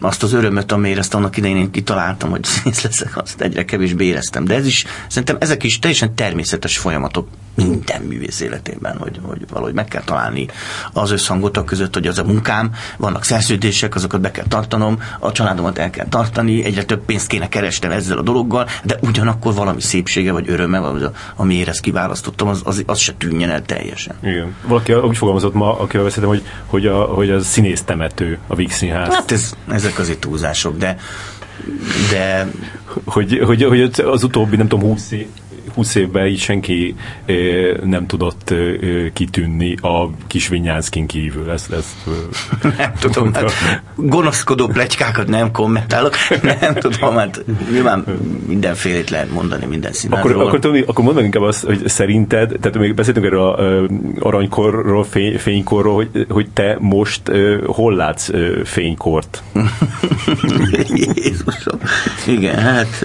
azt az örömöt, amire ezt annak idején én kitaláltam, hogy színész leszek, azt egyre kevésbé éreztem. De ez is, szerintem ezek is teljesen természetes folyamatok minden művész életében, hogy, hogy valahogy meg kell találni az összhangot a között, hogy az a munkám, vannak szerződések, azokat be kell tartanom, a családomat el kell tartani, egyre több pénzt kéne kerestem ezzel a dologgal, de ugyanakkor valami szépsége vagy öröme, vagy amiért ezt kiválasztottam, az, az, az se tűnjen el teljesen. Igen. Valaki úgy fogalmazott ma, akivel beszéltem, hogy, hogy, a, hogy a színész temető a Víg Színház. Hát ez, ezek azért túlzások, de de hogy, hogy, hogy az utóbbi, nem tudom, 20 év, 20 évben így senki nem tudott kitűnni a kis Vinyánszkin kívül. Ezt, ezt, nem tudom, hát gonoszkodó plegykákat nem kommentálok, nem tudom, hát nyilván mindenfélét lehet mondani minden színházról. Akkor, akkor, tudni, akkor mondd inkább azt, hogy szerinted, tehát még beszéltünk erről a aranykorról, fény, fénykorról, hogy, hogy te most hol látsz fénykort? Jézusom. Igen, hát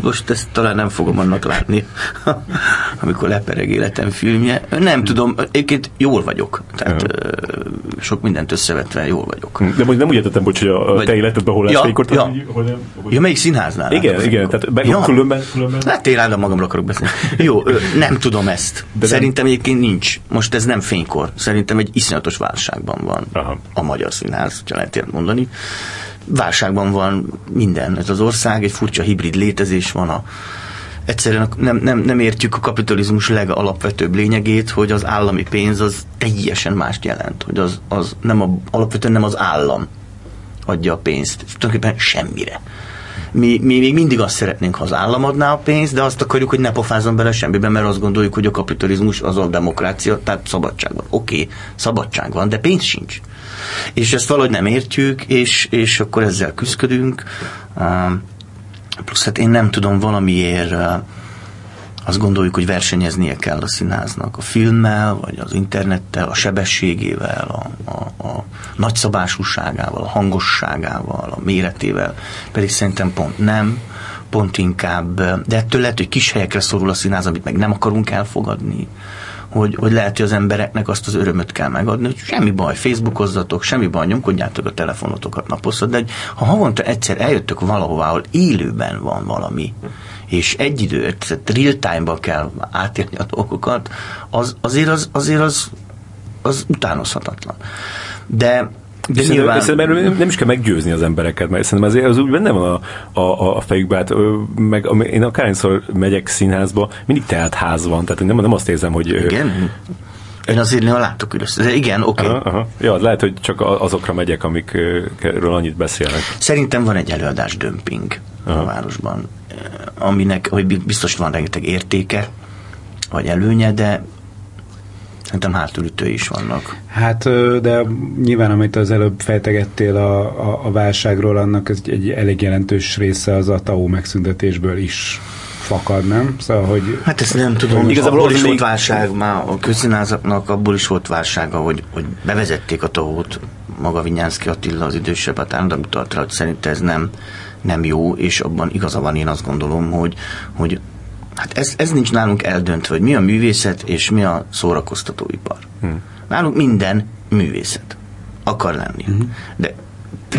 most ezt talán nem fogom annak látni, amikor lepereg életem filmje. Nem tudom, egyébként jól vagyok. Tehát ja. sok mindent összevetve jól vagyok. De most nem úgy értettem, bocs, hogy a Vagy... te életedben hol lesz ja, fénykor, ja. hol... ja, melyik színháznál? Igen, igen, tehát be, ja. különben, különben... Hát én rádom magamra akarok beszélni. Jó, nem tudom ezt. De Szerintem nem... egyébként nincs. Most ez nem fénykor. Szerintem egy iszonyatos válságban van Aha. a magyar színház, ha lehet mondani válságban van minden. Ez az ország, egy furcsa hibrid létezés van a egyszerűen nem, nem, nem értjük a kapitalizmus legalapvetőbb lényegét, hogy az állami pénz az teljesen mást jelent, hogy az, az nem a, alapvetően nem az állam adja a pénzt, tulajdonképpen semmire. Mi, mi még mindig azt szeretnénk, ha az állam adná a pénzt, de azt akarjuk, hogy ne pofázzon bele semmibe, mert azt gondoljuk, hogy a kapitalizmus az a demokrácia, tehát szabadság van. Oké, okay, szabadság van, de pénz sincs. És ezt valahogy nem értjük, és, és akkor ezzel küzdködünk. Plusz hát én nem tudom valamiért azt gondoljuk, hogy versenyeznie kell a színháznak a filmmel, vagy az internettel, a sebességével, a, a, a nagyszabásúságával, a hangosságával, a méretével, pedig szerintem pont nem, pont inkább, de ettől lehet, hogy kis helyekre szorul a színház, amit meg nem akarunk elfogadni, hogy, hogy lehet, hogy az embereknek azt az örömöt kell megadni, hogy semmi baj, Facebookozzatok, semmi baj, nyomkodjátok a telefonotokat naposzat, de ha havonta egyszer eljöttök valahová, ahol élőben van valami, és egy időt, real time-ban kell átérni a dolgokat, az, azért az, azért az, az utánozhatatlan. De de szerintem, nyilván... szerintem nem is kell meggyőzni az embereket, mert szerintem azért az úgy benne van a, a, a fejükbe, hát, meg én akárhányszor megyek színházba, mindig telt ház van, tehát nem, nem azt érzem, hogy... Igen? Én azért néha látok üres. De igen, oké. Okay. Aha, aha. Ja, lehet, hogy csak azokra megyek, amikről annyit beszélnek. Szerintem van egy előadás dömping aha. a városban, aminek hogy biztos van rengeteg értéke, vagy előnye, de Szerintem hátulütő is vannak. Hát, de nyilván, amit az előbb fejtegettél a, a, a válságról, annak egy, egy elég jelentős része az a TAO megszüntetésből is fakad, nem? Szóval, hogy... Hát ezt nem tudom. Igazából abból is még... volt válság, már a közszínházaknak abból is volt válsága, hogy, hogy bevezették a TAO-t, maga Vinyánszki Attila az idősebb, hát állandóan utalt rá, hogy szerint ez nem, nem jó, és abban igaza van, én azt gondolom, hogy, hogy Hát ez, ez nincs nálunk eldöntve, hogy mi a művészet és mi a szórakoztatóipar. Hmm. Nálunk minden művészet akar lenni. Hmm. De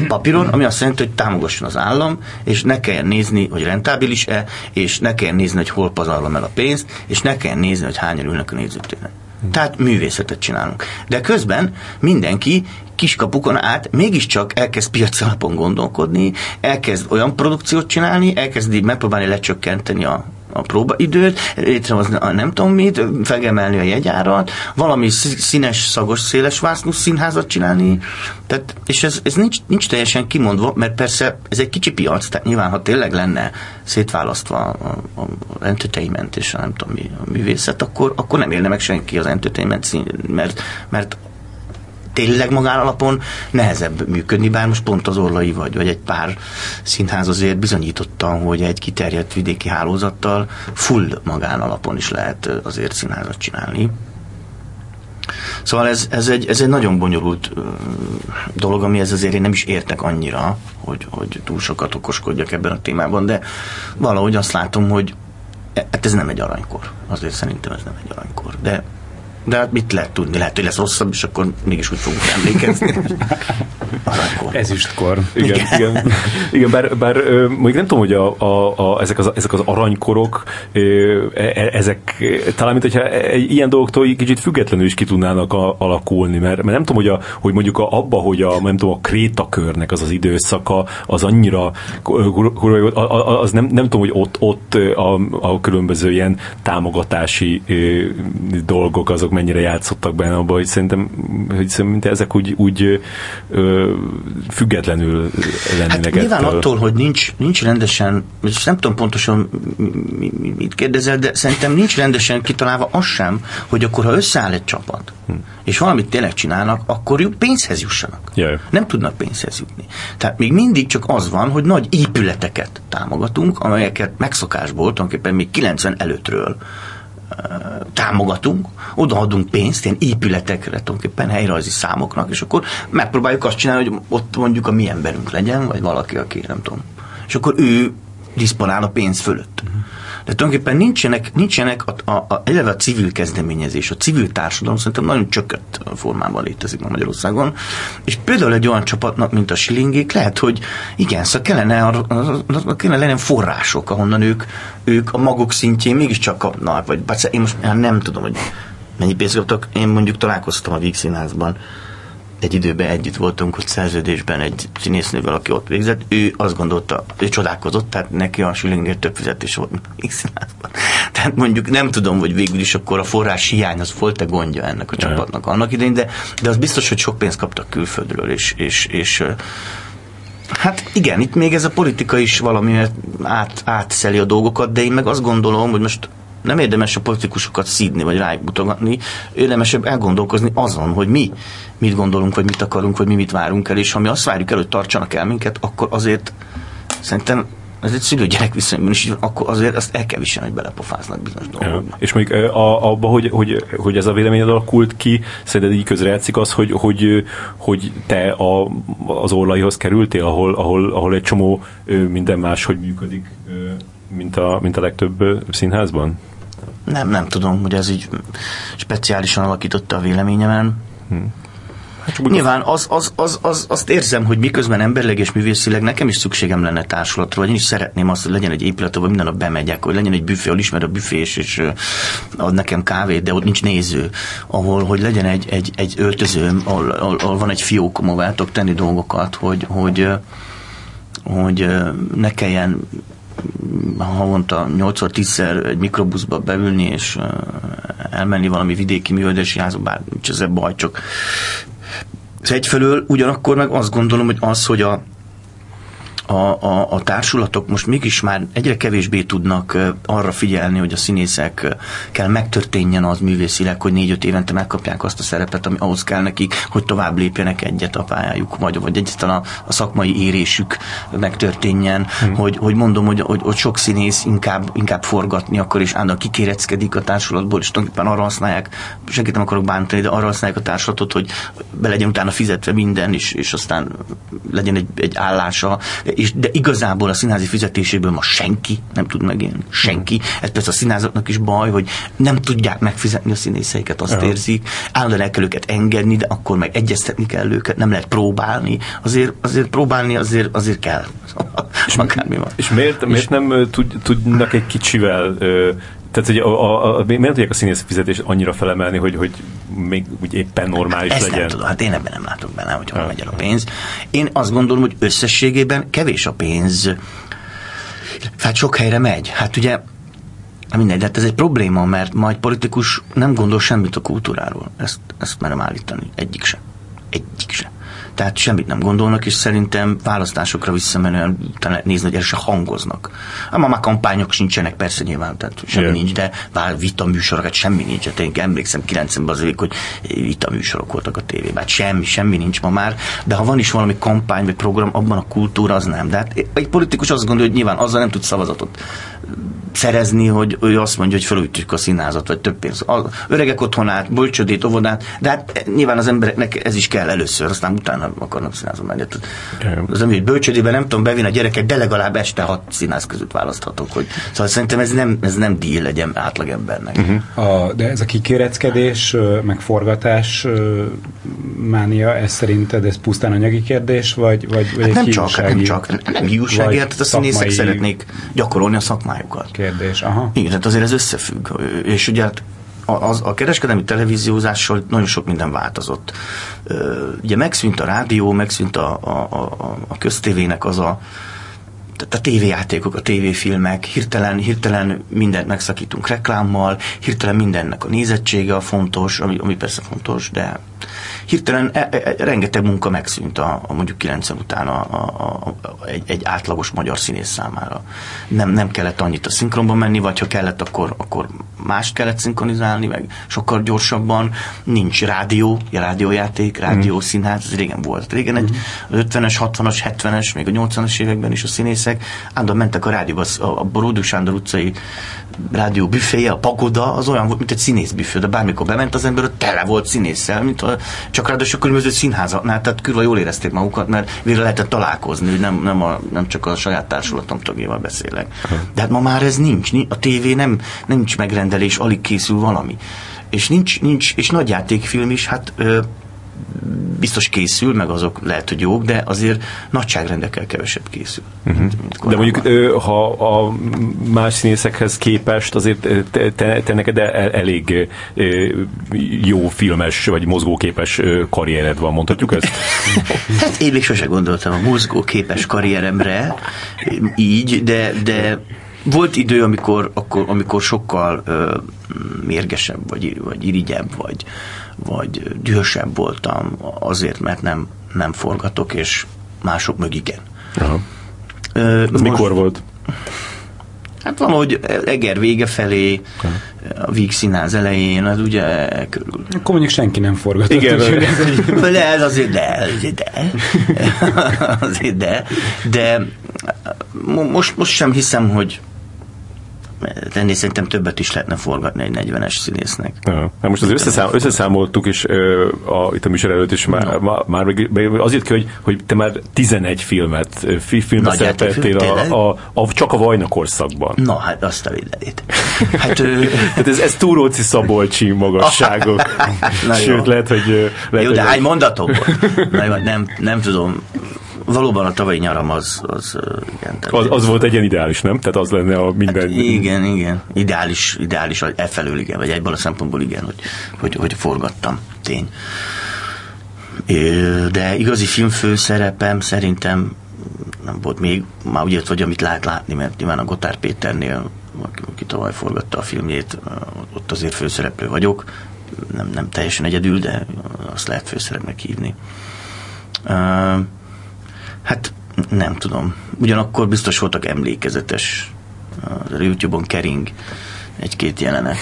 papíron, ami azt jelenti, hogy támogasson az állam, és ne kelljen nézni, hogy rentábilis-e, és ne kelljen nézni, hogy hol pazarlom el a pénzt, és ne kelljen nézni, hogy hányan ülnek a nézőtéren. Hmm. Tehát művészetet csinálunk. De közben mindenki kiskapukon át mégiscsak elkezd piac alapon gondolkodni, elkezd olyan produkciót csinálni, elkezd megpróbálni lecsökkenteni a, a próbaidőt, létrehozni a nem tudom mit, fegemelni a jegyárat, valami színes, szagos, széles vásznú színházat csinálni, tehát, és ez, ez nincs, nincs teljesen kimondva, mert persze ez egy kicsi piac, tehát nyilván, ha tényleg lenne szétválasztva a, a, a entertainment és a nem tudom mi, a művészet, akkor, akkor nem élne meg senki az entertainment szín, mert, mert tényleg magánalapon nehezebb működni, bár most pont az Orlai vagy, vagy egy pár színház azért bizonyította, hogy egy kiterjedt vidéki hálózattal full magánalapon is lehet azért színházat csinálni. Szóval ez, ez, egy, ez egy nagyon bonyolult dolog, ami ez azért én nem is értek annyira, hogy, hogy túl sokat okoskodjak ebben a témában, de valahogy azt látom, hogy e, hát ez nem egy aranykor. Azért szerintem ez nem egy aranykor. De de hát mit lehet tudni? Lehet, hogy lesz rosszabb, és akkor mégis úgy fogunk emlékezni. Ezüstkor. Igen, igen. igen. igen bár, bár mondjuk nem tudom, hogy a, a, a, ezek, az, ezek az aranykorok, e, e, ezek talán, mint hogyha ilyen dolgoktól kicsit függetlenül is ki tudnának a, alakulni, mert, mert nem tudom, hogy, a, hogy mondjuk a, abba, hogy a, nem tudom, a krétakörnek az az időszaka, az annyira az nem, nem tudom, hogy ott, ott a, a különböző ilyen támogatási dolgok azok mennyire játszottak benne abban, hogy szerintem, hogy szerintem ezek úgy, úgy ö, függetlenül lennének hát nyilván ettől. attól, hogy nincs, nincs rendesen, és nem tudom pontosan mit kérdezel, de szerintem nincs rendesen kitalálva az sem, hogy akkor ha összeáll egy csapat, hm. és valamit tényleg csinálnak, akkor pénzhez jussanak. Jaj. Nem tudnak pénzhez jutni. Tehát még mindig csak az van, hogy nagy épületeket támogatunk, amelyeket megszokásból, tulajdonképpen még 90 előttről támogatunk, odaadunk pénzt ilyen épületekre, tulajdonképpen helyrajzi számoknak, és akkor megpróbáljuk azt csinálni, hogy ott mondjuk a mi emberünk legyen, vagy valaki, aki nem tudom. És akkor ő diszponál a pénz fölött. Uh-huh. De tulajdonképpen nincsenek, nincsenek a, a, a, eleve a civil kezdeményezés, a civil társadalom szerintem nagyon csökkent formában létezik ma Magyarországon. És például egy olyan csapatnak, mint a Silingék, lehet, hogy igen, szóval kellene, a, a, kellene lenni források, ahonnan ők, ők a maguk szintjén mégiscsak kapnak, vagy én most nem tudom, hogy mennyi pénzt kaptak. Én mondjuk találkoztam a Víg Színházban, egy időben együtt voltunk ott szerződésben egy színésznővel, aki ott végzett, ő azt gondolta, ő csodálkozott, tehát neki a Schillingnél több fizetés volt, színházban. Tehát mondjuk nem tudom, hogy végül is akkor a forrás hiány az volt-e gondja ennek a csapatnak annak idején, de, de az biztos, hogy sok pénzt kaptak külföldről, és, és, és Hát igen, itt még ez a politika is valami át, átszeli a dolgokat, de én meg azt gondolom, hogy most nem érdemes a politikusokat szídni, vagy rájuk mutogatni, érdemesebb elgondolkozni azon, hogy mi mit gondolunk, vagy mit akarunk, vagy mi mit várunk el, és ha mi azt várjuk el, hogy tartsanak el minket, akkor azért szerintem Ez egy szülő-gyerek viszonyban is, akkor azért azt el kell viselni, hogy belepofáznak bizonyos dolgokba. És még a, abba, hogy, hogy, hogy ez a véleményed alakult ki, szerinted így közrejátszik az, hogy, hogy, hogy te a, az orlaihoz kerültél, ahol, ahol, ahol egy csomó minden más, hogy működik, mint a, mint a legtöbb színházban? Nem, nem tudom, hogy ez így speciálisan alakította a véleményemen. Hmm. Hát Nyilván az, az, az, az, azt érzem, hogy miközben emberleg és művészileg nekem is szükségem lenne társulatra, vagy én is szeretném azt, hogy legyen egy épület, ahol minden nap bemegyek, hogy legyen egy büfé, ahol ismer a büfé, és, ad nekem kávét, de ott nincs néző, ahol hogy legyen egy, egy, egy öltözőm, ahol, ahol, ahol van egy fiók, ahol tenni dolgokat, hogy, hogy, hogy ne kelljen havonta 8-10-szer egy mikrobuszba beülni, és elmenni valami vidéki művelődési házba, bár nincs ezzel baj, csak egyfelől ugyanakkor meg azt gondolom, hogy az, hogy a, a, a, a társulatok most mégis már egyre kevésbé tudnak arra figyelni, hogy a színészek kell megtörténjen az művészileg, hogy négy-öt évente megkapják azt a szerepet, ami ahhoz kell nekik, hogy tovább lépjenek egyet a pályájuk, vagy, vagy egyáltalán a, a szakmai érésük megtörténjen, hmm. hogy, hogy mondom, hogy, hogy, hogy sok színész inkább, inkább forgatni akar, és állandóan kikéreckedik a társulatból, és tulajdonképpen arra használják, senkit nem akarok bántani, de arra használják a társulatot, hogy be legyen utána fizetve minden, és, és aztán legyen egy, egy állása, és, de igazából a színházi fizetéséből ma senki nem tud megélni. Senki. Ez persze a színházaknak is baj, hogy nem tudják megfizetni a színészeiket, azt ja. érzik. Állandóan el kell őket engedni, de akkor meg egyeztetni kell őket, nem lehet próbálni. Azért, azért próbálni azért, azért kell. és, van. és miért, miért és nem tud, tudnak egy kicsivel tehát, hogy a, a, a, miért tudják a színész fizetést annyira felemelni, hogy, hogy még úgy éppen normális Ezt legyen? Nem tudom, hát én ebben nem látok benne, hogy hol megy el a pénz. Én azt gondolom, hogy összességében kevés a pénz. Hát sok helyre megy. Hát ugye mindegy, de hát ez egy probléma, mert majd politikus nem gondol semmit a kultúráról. Ezt, ezt merem állítani. Egyik sem. Egyik sem tehát semmit nem gondolnak, és szerintem választásokra visszamenően utána nézni, hogy se hangoznak. Ám már kampányok sincsenek, persze nyilván, tehát semmi yeah. nincs, de vár vita műsorokat semmi nincs. Hát én emlékszem 90-ben az hogy vita műsorok voltak a tévében. Hát semmi, semmi nincs ma már, de ha van is valami kampány vagy program, abban a kultúra az nem. De hát egy politikus azt gondolja, hogy nyilván azzal nem tud szavazatot szerezni, hogy ő azt mondja, hogy felújtjuk a színházat, vagy több pénz. Az öregek otthonát, bölcsödét, óvodát, de hát nyilván az embereknek ez is kell először, aztán utána akarnak színházba menni. Az, ami bölcsödében nem tudom bevinni a gyereket, de legalább este hat színház között választhatok. Hogy, szóval szerintem ez nem, ez nem díj legyen átlagembernek. Uh-huh. A, de ez a kikéreckedés, meg forgatás mánia, ez szerinted ez pusztán anyagi kérdés, vagy, vagy, vagy hát nem, csak, hát nem csak, nem hiúságért, a színészek szeretnék gyakorolni a szakmájukat kérdés. Aha. Igen, tehát azért ez összefügg. És ugye hát az, a kereskedelmi televíziózással nagyon sok minden változott. Ugye megszűnt a rádió, megszűnt a, a, a, a köztévének az a tehát a tévéjátékok, a tévéfilmek, hirtelen, hirtelen mindent megszakítunk reklámmal, hirtelen mindennek a nézettsége a fontos, ami, ami persze fontos, de hirtelen e, e, e rengeteg munka megszűnt a, a mondjuk 90 után a, a, a, egy, egy átlagos magyar színész számára. Nem, nem kellett annyit a szinkronba menni, vagy ha kellett, akkor, akkor mást kellett szinkronizálni, meg sokkal gyorsabban. Nincs rádió, rádiójáték, rádió, mm. színház, ez régen volt. Régen egy mm. 50-es, 60-as, 70-es, még a 80-as években is a színészek állandóan mentek a rádióba, a, Boródú Sándor utcai rádió büféje, a pagoda, az olyan volt, mint egy színész büfé, de bármikor bement az ember, tele volt színésszel, mint a, csak ráadásul különböző színházaknál, tehát külön jól érezték magukat, mert végre lehetett találkozni, hogy nem, nem, a, nem csak a saját társulatom tagjával beszélek. De hát ma már ez nincs, a tévé nem, nincs megrendelés, alig készül valami. És nincs, nincs és nagy játékfilm is, hát ö, biztos készül, meg azok lehet, hogy jók, de azért nagyságrendekkel kevesebb készül. Uh-huh. De mondjuk, ha a más színészekhez képest azért te, te, neked elég jó filmes vagy mozgóképes karriered van, mondhatjuk ezt? hát én még sose gondoltam a mozgóképes karrieremre így, de, de volt idő, amikor, akkor, amikor sokkal ö, mérgesebb, vagy, vagy irigyebb, vagy, vagy dühösebb voltam azért, mert nem, nem forgatok, és mások mög igen. Aha. Ö, Ez most, mikor volt? Hát valahogy Eger vége felé, a Víg színház elején, az ugye körül. Akkor mondjuk senki nem forgatott. Igen, úgy, ez egy... de ez azért de, azért de, azért de, de most, most sem hiszem, hogy ennél szerintem többet is lehetne forgatni egy 40-es színésznek. Ja. Hát most az összeszám, összeszámoltuk is a, itt a műsor előtt is már, no. már, már azért ki, hogy, hogy te már 11 filmet, filmet szerepeltél a, a, a, csak a Vajna korszakban. Na, hát azt a videét. Hát, hát ez, ez Túróci Szabolcsi magasságok. Na Sőt, jó. lehet, hogy... Lehet, jó, de hány mondatok volt? nem, nem tudom valóban a tavalyi nyaram az... Az, igen, az, az volt egy ilyen ideális, nem? Tehát az lenne a minden... Hát igen, igen. Ideális, ideális e felől igen, vagy egyből a szempontból igen, hogy, hogy, hogy forgattam, tény. De igazi filmfőszerepem szerintem nem volt még, már úgy hogy amit lehet látni, mert nyilván a Gotár Péternél, aki, tavaly forgatta a filmjét, ott azért főszereplő vagyok, nem, nem teljesen egyedül, de azt lehet főszerepnek hívni. Hát nem tudom. Ugyanakkor biztos voltak emlékezetes. A YouTube-on kering egy-két jelenet.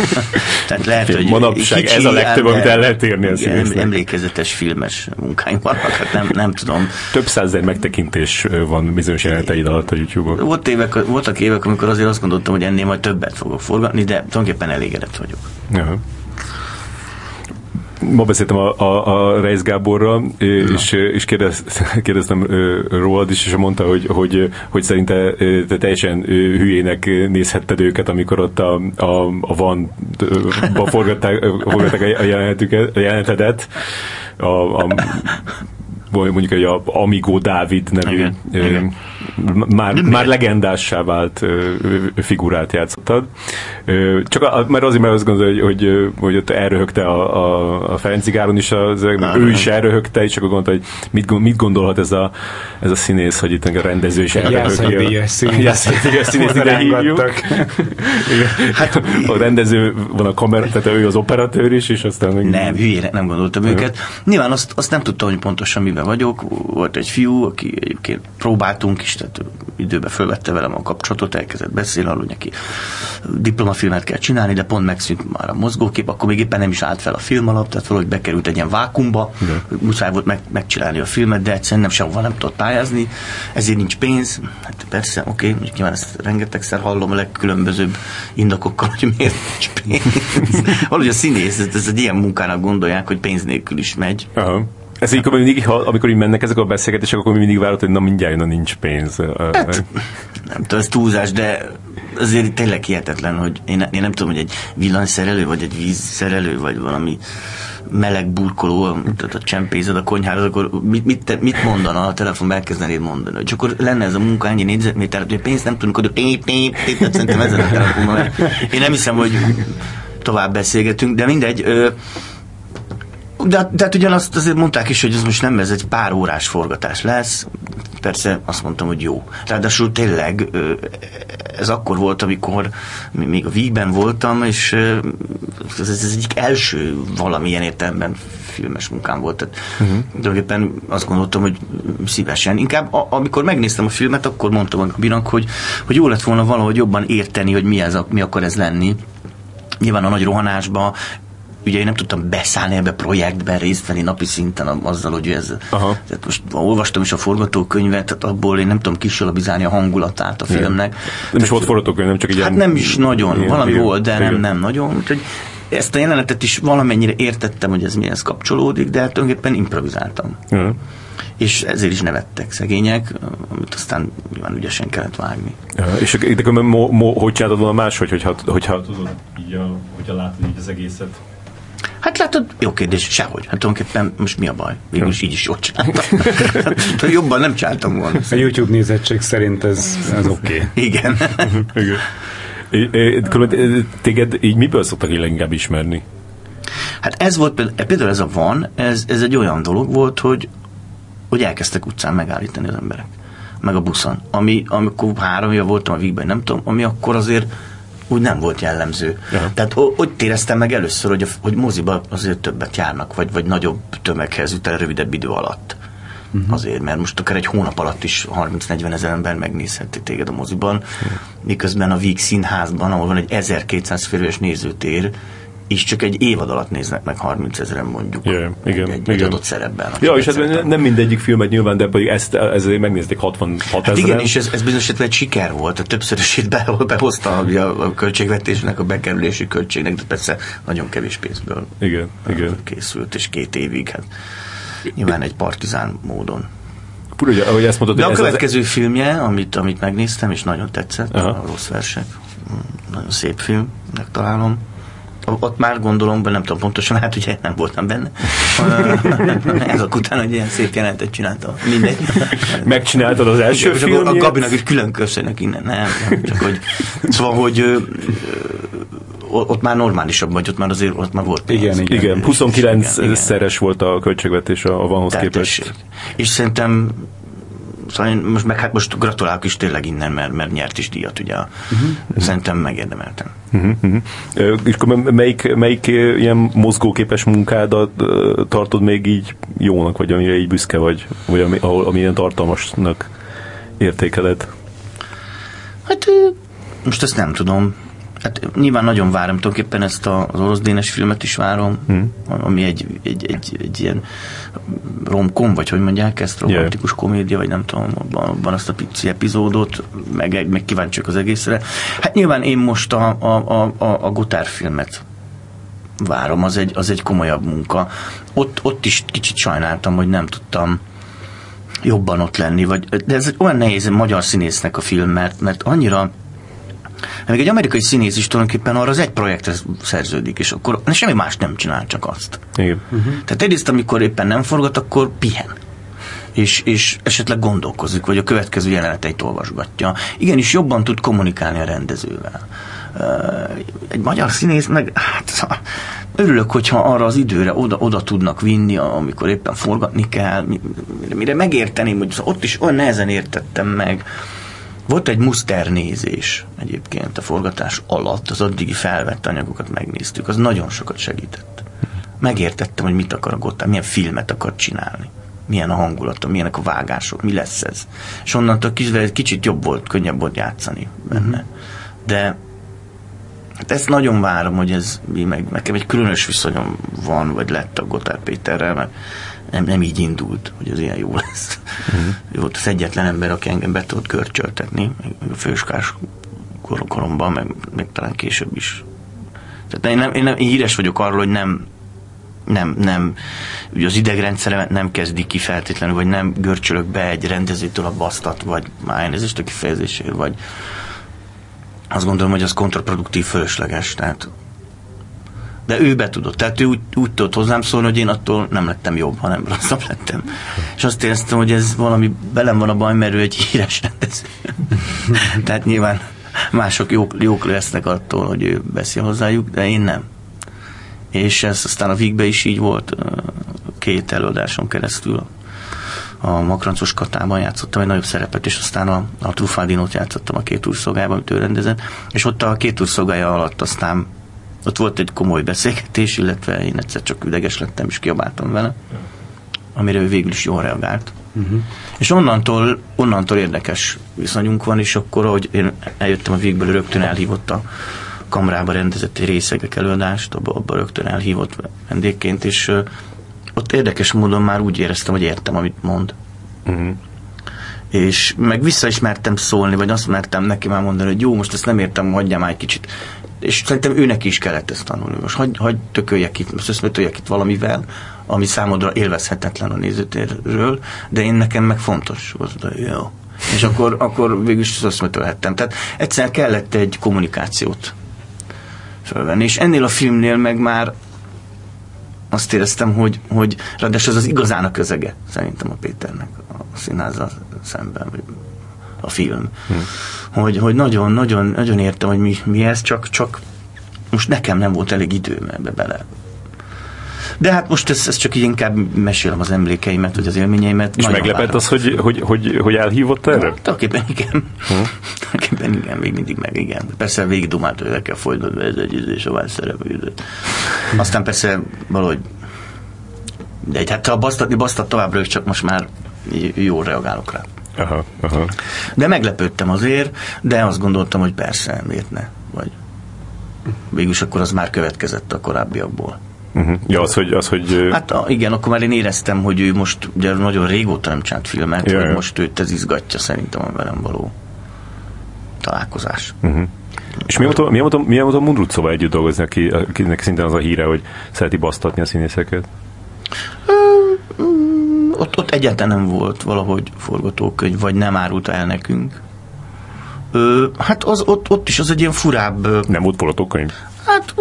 Tehát lehet, hogy Manapság ez a legtöbb, amit el lehet érni a igen, Emlékezetes filmes munkáim vannak, hát nem, nem tudom. Több százezer megtekintés van bizonyos jeleneteid alatt a YouTube-on. Volt évek, voltak évek, amikor azért azt gondoltam, hogy ennél majd többet fogok forgatni, de tulajdonképpen elégedett vagyok. Aha ma beszéltem a, a, a Reis Gáborral, és, és kérdez, kérdeztem rólad is, és mondta, hogy, hogy, hogy szerinte te teljesen hülyének nézhetted őket, amikor ott a, a, a van forgatták, forgatták a, jelenetüket, a jelenetedet, a, a mondjuk egy a Amigo Dávid nevű igen, igen. Már, már legendássá vált figurát játszottad. Csak a, mert azért, mert azt gondolja, hogy, hogy, hogy ott elröhögte a, a, a Ferencigáron is, az, ah, ő is elröhögte, és akkor gondolta, hogy mit, mit gondolhat ez a, ez a színész, hogy itt a rendező is elröhögje. Jászai színész. színész ide hívjuk. hát, a rendező van a kamera, tehát ő az operatőr is, és aztán... Nem, hülyére nem gondoltam őket. Nyilván azt, azt nem tudtam, hogy pontosan miben vagyok. Volt egy fiú, aki egyébként próbáltunk is, tehát időben fölvette velem a kapcsolatot, elkezdett beszélni hogy neki diplomafilmet kell csinálni, de pont megszűnt már a mozgókép, akkor még éppen nem is állt fel a film alap, tehát valahogy bekerült egy ilyen vákumba, de. muszáj volt meg, megcsinálni a filmet, de egyszerűen nem sehova nem tudott pályázni, ezért nincs pénz. Hát persze, oké, okay, nyilván ezt rengetegszer hallom a legkülönbözőbb indokokkal, hogy miért nincs pénz. valahogy a színész, ez egy ilyen munkának gondolják, hogy pénz nélkül is megy. Aha. Ez így, mindig, ha, amikor így mennek ezek a beszélgetések, akkor mindig várod, hogy na mindjárt jön, nincs pénz. Hát, nem tudom, ez túlzás, de azért tényleg hihetetlen, hogy én, én nem tudom, hogy egy villanyszerelő, vagy egy vízszerelő, vagy valami meleg burkoló, tehát a csempézed a konyhára, akkor mit, mit, mit mondana a telefonban elkezdenéd mondani? Hogy akkor lenne ez a munka ennyi négyzetméter, hogy pénzt nem tudunk, pép, pép, pép, tehát szerintem ezen a telefonban. Én nem hiszem, hogy tovább beszélgetünk, de mindegy. Ö, de, de hát ugyanazt azért mondták is, hogy ez most nem ez egy pár órás forgatás lesz. Persze azt mondtam, hogy jó. Ráadásul tényleg ez akkor volt, amikor még a Vígben voltam, és ez, ez egyik első valamilyen értelemben filmes munkám volt. Tehát uh-huh. tulajdonképpen azt gondoltam, hogy szívesen. Inkább a, amikor megnéztem a filmet, akkor mondtam a Gabinak, hogy, hogy jó lett volna valahogy jobban érteni, hogy mi, ez a, mi akar ez lenni nyilván a nagy rohanásba ugye én nem tudtam beszállni ebbe a projektben, részt venni napi szinten azzal, hogy ez... Aha. Tehát most olvastam is a forgatókönyvet, tehát abból én nem tudom kisalabizálni a hangulatát a filmnek. Nem tehát, is volt forgatókönyv, nem csak egy Hát ilyen, nem is nagyon, ilyen, valami igen, volt, de igen. nem, nem nagyon. Úgyhogy ezt a jelenetet is valamennyire értettem, hogy ez mihez kapcsolódik, de hát tulajdonképpen improvizáltam. Uh-huh. És ezért is nevettek szegények, amit aztán nyilván ügyesen kellett vágni. Ja, és de mo, mo, hogy csináltad volna máshogy, hogyha, hogyha tudod, így a, hogyha látod így az egészet? Hát látod, jó kérdés, sehogy. Hát tulajdonképpen most mi a baj? Végülis így is jól csináltam. hát, jobban nem csináltam volna. A YouTube nézettség szerint ez, ez oké. Okay. Igen. Igen. Téged így miből szoktak így leginkább ismerni? Hát ez volt, például ez a van, ez, ez egy olyan dolog volt, hogy, hogy elkezdtek utcán megállítani az emberek. Meg a buszon. Ami, amikor három éve voltam a Vígben, nem tudom, ami akkor azért úgy nem volt jellemző. Ja. Tehát hogy éreztem meg először, hogy, a, hogy moziba azért többet járnak, vagy, vagy nagyobb tömeghez jut el rövidebb idő alatt. Uh-huh. Azért, mert most akár egy hónap alatt is 30-40 ezer ember megnézheti téged a moziban, uh-huh. miközben a Víg színházban, ahol van egy 1200 férős nézőtér, és csak egy évad alatt néznek meg 30 ezeren mondjuk yeah, igen, egy, igen. egy adott szerepben. Ja, és hát nem mindegyik filmet nyilván, de pedig ezt, ezért megnézték 66 hát igen, és ez, ez bizonyos egy siker volt, a többszörösét be, behozta a, a költségvetésnek, a bekerülési költségnek, de persze nagyon kevés pénzből igen, igen. készült, és két évig, hát nyilván egy partizán módon. Ugye, ahogy ezt mondod, De a következő az... filmje, amit, amit megnéztem, és nagyon tetszett, Aha. a Rossz Versek, nagyon szép filmnek találom, ott már gondolom, nem tudom pontosan, hát ugye nem voltam benne. Ezek után egy ilyen szép jelentet csináltam. Mindegy. Megcsináltad az első film? A Gabinak is külön köszönök innen. Nem, nem, csak hogy szóval, hogy ö, ö, ott már normálisabb vagy, ott már azért ott már volt. Igen, igen, igen. 29 igen, szeres volt a költségvetés a, a vanhoz képest. És szerintem Szóval én most meg hát most gratulálok is tényleg innen, mert, mert nyert is díjat, ugye. Uh-huh. Szerintem megérdemeltem. Uh-huh. Uh-huh. És akkor melyik, melyik ilyen mozgóképes munkádat tartod még így jónak, vagy amire így büszke vagy, vagy ami, ahol, ami ilyen tartalmasnak értékeled? Hát most ezt nem tudom. Hát nyilván nagyon várom, tulajdonképpen ezt a, az orosz dénes filmet is várom, hmm. ami egy, egy, egy, egy ilyen romkom, vagy hogy mondják ezt, romantikus yeah. komédia, vagy nem tudom, abban, abban azt a pici epizódot, meg, meg kíváncsiak az egészre. Hát nyilván én most a, a, a, a Gotár filmet várom, az egy, az egy komolyabb munka. Ott, ott is kicsit sajnáltam, hogy nem tudtam jobban ott lenni, vagy, de ez olyan nehéz magyar színésznek a film, mert, mert annyira még egy amerikai színész is tulajdonképpen arra az egy projektre szerződik, és akkor semmi más nem csinál, csak azt. Igen. Uh-huh. Tehát egyrészt, amikor éppen nem forgat, akkor pihen. És, és esetleg gondolkozik, vagy a következő jeleneteit olvasgatja. Igenis jobban tud kommunikálni a rendezővel. Egy magyar színész meg, hát örülök, hogyha arra az időre oda, oda tudnak vinni, amikor éppen forgatni kell, mire, mire megérteném, hogy ott is olyan nehezen értettem meg, volt egy muszternézés egyébként a forgatás alatt, az addigi felvett anyagokat megnéztük, az nagyon sokat segített. Megértettem, hogy mit akar a Gotthard, milyen filmet akar csinálni, milyen a hangulata, milyenek a vágások, mi lesz ez. És onnantól kicsit, jobb volt, könnyebb volt játszani benne. De hát ezt nagyon várom, hogy ez mi meg, nekem egy különös viszonyom van, vagy lett a Gotthard Péterrel, mert nem, nem így indult, hogy az ilyen jó lesz. Uh-huh. Ő volt az egyetlen ember, aki engem be tudott görcsöltetni, a főskás kor- koromban, meg, meg talán később is. Tehát én, nem, én, nem, én híres vagyok arról, hogy nem nem, nem, ugye az idegrendszeremet nem kezdi ki feltétlenül, vagy nem görcsölök be egy rendezőtől a basztat, vagy már elnézést a kifejezésért, vagy azt gondolom, hogy az kontraproduktív, fölösleges, tehát de ő be tudott. Tehát ő úgy, úgy tudott hozzám szólni, hogy én attól nem lettem jobb, hanem rosszabb lettem. És azt éreztem, hogy ez valami belem van a baj, mert ő egy híres rendező. Tehát nyilván mások jók, jók lesznek attól, hogy ő beszél hozzájuk, de én nem. És ez aztán a Vigbe is így volt, két előadáson keresztül a Makrancos Katában játszottam egy nagyobb szerepet, és aztán a, a Trufádinót játszottam a két úr szolgájában, amit ő rendezett, és ott a két úr szolgája alatt aztán ott volt egy komoly beszélgetés, illetve én egyszer csak üdeges lettem, és kiabáltam vele, amire ő végül is jól reagált. Uh-huh. És onnantól, onnantól érdekes viszonyunk van, és akkor, ahogy én eljöttem a végből, rögtön elhívott a kamrába rendezett egy részegek előadást, abba, abba rögtön elhívott vendégként, és uh, ott érdekes módon már úgy éreztem, hogy értem, amit mond. Uh-huh. És meg vissza is mertem szólni, vagy azt mertem neki már mondani, hogy jó, most ezt nem értem, hagyjam már egy kicsit és szerintem őnek is kellett ezt tanulni. Most hagy, hagy tököljek itt, most összetöljek itt valamivel, ami számodra élvezhetetlen a nézőtérről, de én nekem meg fontos. jó. És akkor, akkor végül is összmetölhettem. Tehát egyszer kellett egy kommunikációt fölvenni. És ennél a filmnél meg már azt éreztem, hogy, hogy ráadásul ez az igazán a közege, szerintem a Péternek a színházzal szemben, vagy a film. Hmm. Hogy, hogy nagyon, nagyon, nagyon értem, hogy mi, mi ez, csak, csak most nekem nem volt elég időm ebbe bele. De hát most ez, ez csak így inkább mesélem az emlékeimet, vagy az élményeimet. És meglepett az, hogy, hogy, hogy, hogy elhívott erre? Ja, tulajdonképpen igen. Hm. Tulajdonképpen igen, még mindig meg igen. Persze végig dumált, hogy el kell folynod, ez egy ízés, a szerep. Aztán persze valahogy de hát ha basztatni, basztat továbbra is, csak most már jól reagálok rá. Aha, aha. De meglepődtem azért, de azt gondoltam, hogy persze, miért ne? Vagy Végülis akkor az már következett a korábbiakból. Uh-huh. Ja, az, hogy... Az, hogy hát a, igen, akkor már én éreztem, hogy ő most, ugye nagyon régóta nem csinált filmet, ja, hogy ja. most őt ez izgatja szerintem a velem való találkozás. Uh-huh. És milyen volt, milyen volt, milyen volt a Mundrucóval együtt dolgozni, aki, akinek szintén az a híre, hogy szereti basztatni a színészeket? Ott, ott egyáltalán nem volt valahogy forgatókönyv, vagy nem árulta el nekünk. Ö, hát az, ott, ott is az egy ilyen furább... Nem volt forgatókönyv? Hát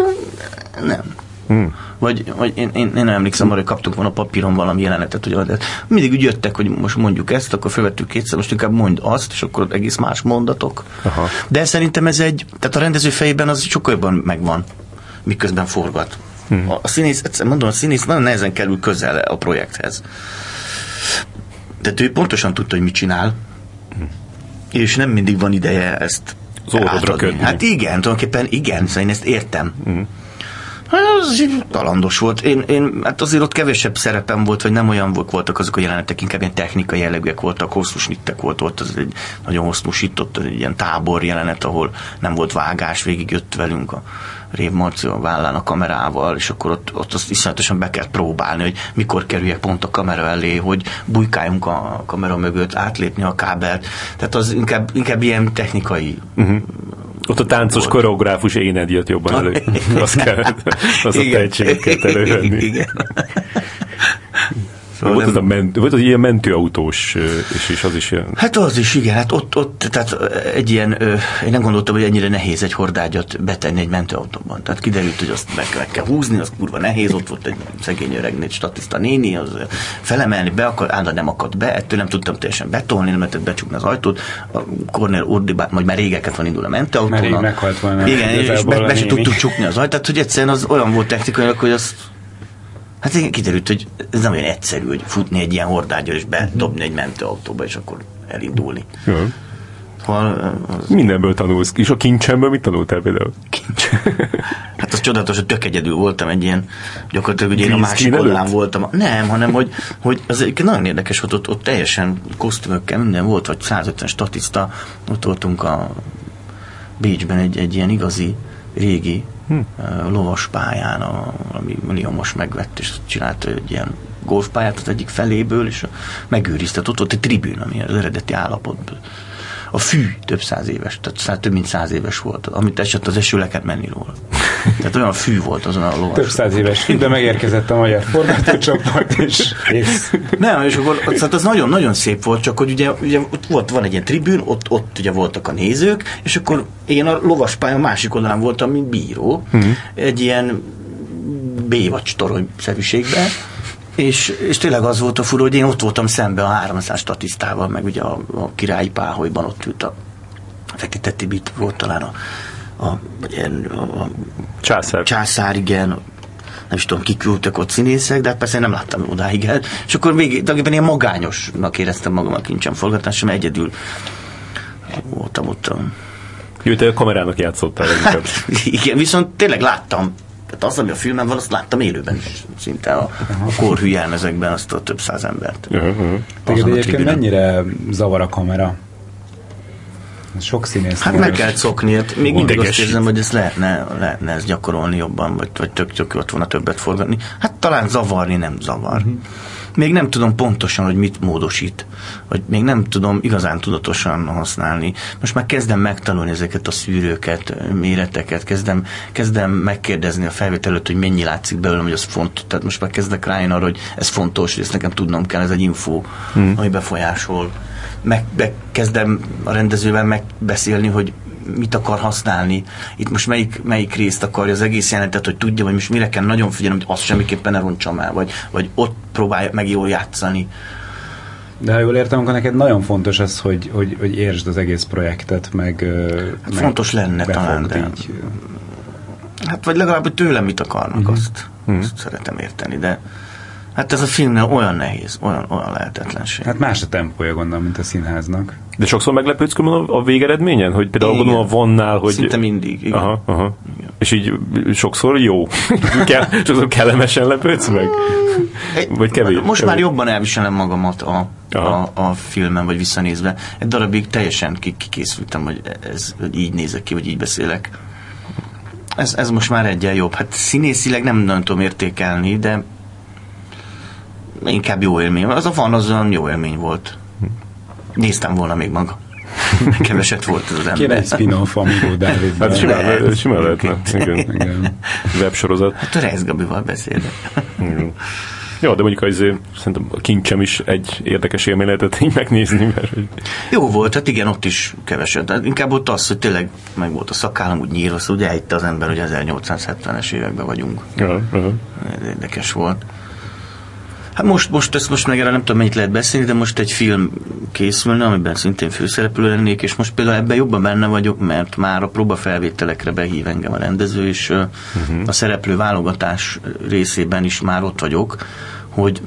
nem. Hmm. Vagy, vagy én, én, én nem emlékszem arra, hogy kaptunk volna papíron valami jelenetet, hogy de mindig úgy jöttek, hogy most mondjuk ezt, akkor felvettük kétszer, most inkább mond azt, és akkor egész más mondatok. Aha. De szerintem ez egy, tehát a rendező fejében az sokkal jobban megvan, miközben forgat. Hmm. A, a színész, egyszerűen mondom, a színész nagyon nehezen kerül közel a projekthez. De ő pontosan tudta, hogy mit csinál, és nem mindig van ideje ezt az Hát igen, tulajdonképpen igen, szóval én ezt értem. Hmm. Hát az talandos volt. Én, én, hát azért ott kevesebb szerepem volt, vagy nem olyan voltak azok a jelenetek, inkább ilyen technikai jellegűek voltak, hosszú snittek volt, volt az egy nagyon hosszú sított, egy ilyen tábor jelenet, ahol nem volt vágás, végig jött velünk a Rév Marci a vállán a kamerával, és akkor ott, ott azt iszonyatosan be kell próbálni, hogy mikor kerüljek pont a kamera elé, hogy bujkáljunk a kamera mögött, átlépni a kábelt. Tehát az inkább, inkább ilyen technikai uh-huh ott a táncos koreográfus éned jött jobban elő. Azt kell, az a tehetséget kell elővenni. Igen. Szóval volt, nem... az a ment, volt az ilyen mentőautós, és, és az is ilyen... Hát az is, igen. Hát ott, ott tehát egy ilyen, én nem gondoltam, hogy ennyire nehéz egy hordágyat betenni egy mentőautóban. Tehát kiderült, hogy azt meg, meg kell húzni, az kurva nehéz, ott volt egy szegény öreg, egy statiszta néni, az felemelni be akar, állandóan nem akadt be, ettől nem tudtam teljesen betolni, nem lehetett becsukni az ajtót. A Cornel ordibált, majd már régeket van indul a mentőautón. Már meghalt volna. Igen, és be, be, se tudtuk csukni az ajtót, tehát hogy egyszerűen az olyan volt technikailag, hogy azt Hát igen, kiderült, hogy ez nem olyan egyszerű, hogy futni egy ilyen hordágyal és bedobni egy mentőautóba, és akkor elindulni. Ja. Hol, az... Mindenből tanulsz. És a kincsemből mit tanultál például? Kincs. hát az csodálatos, hogy tök egyedül voltam egy ilyen, gyakorlatilag ugye én a másik oldalán voltam. Nem, hanem hogy, hogy az egy nagyon érdekes volt, ott, ott teljesen kosztümökkel minden volt, vagy 150 statiszta, ott voltunk a Bécsben egy, egy ilyen igazi régi hm. lovas pályán, ami Leon most megvett, és csinált egy ilyen golfpályát az egyik feléből, és megőrizte ott, ott egy tribűn, ami az eredeti állapotban a fű több száz éves, tehát száz, több mint száz éves volt, amit esett az eső le menni róla. Tehát olyan fű volt azon a lovas. Több száz éves fű, de megérkezett a magyar forgatócsoport, és Nem, és akkor tehát az nagyon-nagyon szép volt, csak hogy ugye, ugye ott volt, van egy ilyen tribűn, ott, ott ugye voltak a nézők, és akkor én a lovaspálya másik oldalán voltam, mint bíró, uh-huh. egy ilyen B-vacs torony szerűségben, és, és tényleg az volt a fura, hogy én ott voltam szembe a 300 statisztával, meg ugye a, a királyi páholyban ott ült a Fekete Tibit volt talán a, a, a, a császár. császár, igen, nem is tudom, kik ültek ott színészek, de hát persze nem láttam odáig el. És akkor végig, tulajdonképpen ilyen magányosnak éreztem magam a kincsem forgatásom, egyedül voltam ott. Jó, te a kamerának játszottál. Hát, igen, viszont tényleg láttam tehát az, ami a filmen van, azt láttam élőben is, szinte a, a korhű jelmezekben azt a több száz embert. Uh-huh. Téged egyébként mennyire zavar a kamera? Sok színész. Hát meg kell szokni, hát még mindig azt érzem, hogy ezt lehetne, lehetne ezt gyakorolni jobban, vagy, vagy tök, tök ott volna többet forgatni. Hát talán zavarni nem zavar. Uh-huh még nem tudom pontosan, hogy mit módosít, vagy még nem tudom igazán tudatosan használni. Most már kezdem megtanulni ezeket a szűrőket, méreteket, kezdem, kezdem megkérdezni a felvételőt, hogy mennyi látszik belőlem, hogy az fontos. Tehát most már kezdek rájön arra, hogy ez fontos, hogy ezt nekem tudnom kell, ez egy info, hmm. ami befolyásol. Meg, kezdem a rendezővel megbeszélni, hogy mit akar használni, itt most melyik, melyik részt akarja az egész jelentet, hogy tudja, hogy most mire kell nagyon figyelni, hogy azt semmiképpen ne roncsam el, vagy, vagy ott próbálja meg jól játszani. De ha jól értem, akkor neked nagyon fontos ez, hogy, hogy, hogy értsd az egész projektet, meg... Hát meg fontos lenne talán, de... Így. Hát vagy legalább, hogy tőlem mit akarnak, uh-huh. azt, uh-huh. azt szeretem érteni, de Hát ez a filmnél olyan nehéz, olyan, olyan lehetetlenség. Hát más a tempója gondolom, mint a színháznak. De sokszor meglepődsz a, a végeredményen? Hogy például igen. gondolom a vonnál, hogy... Szinte mindig, igen. Aha, aha. Igen. És így sokszor jó? Kell, sokszor kellemesen lepődsz meg? Vagy kevés? Most kevés. már jobban elviselem magamat a, a, a filmen, vagy visszanézve. Egy darabig teljesen kikészültem, hogy ez hogy így nézek ki, vagy így beszélek ez, ez most már egyen jobb. Hát színészileg nem nagyon tudom értékelni, de inkább jó élmény. Az a van, az olyan jó élmény volt. Néztem volna még maga. Keveset volt az ember. Kéne egy spin-off Amigó Dávid. Hát simán, le, simán lehetne. Igen. Igen. Websorozat. Hát a Rez Gabival beszélek. Jó, de mondjuk az, szerintem a kincsem is egy érdekes élmény lehetett így megnézni. Mert... Jó volt, hát igen, ott is keveset. Hát inkább ott az, hogy tényleg meg volt a szakállam úgy nyírva, szóval ugye elhitte az ember, hogy 1870-es években vagyunk. Ja, uh-huh. Ez érdekes volt. Hát most, most ezt most meg erre nem tudom mennyit lehet beszélni, de most egy film készülne, amiben szintén főszereplő lennék, és most például ebben jobban benne vagyok, mert már a próbafelvételekre behív engem a rendező, és uh-huh. a szereplő válogatás részében is már ott vagyok, hogy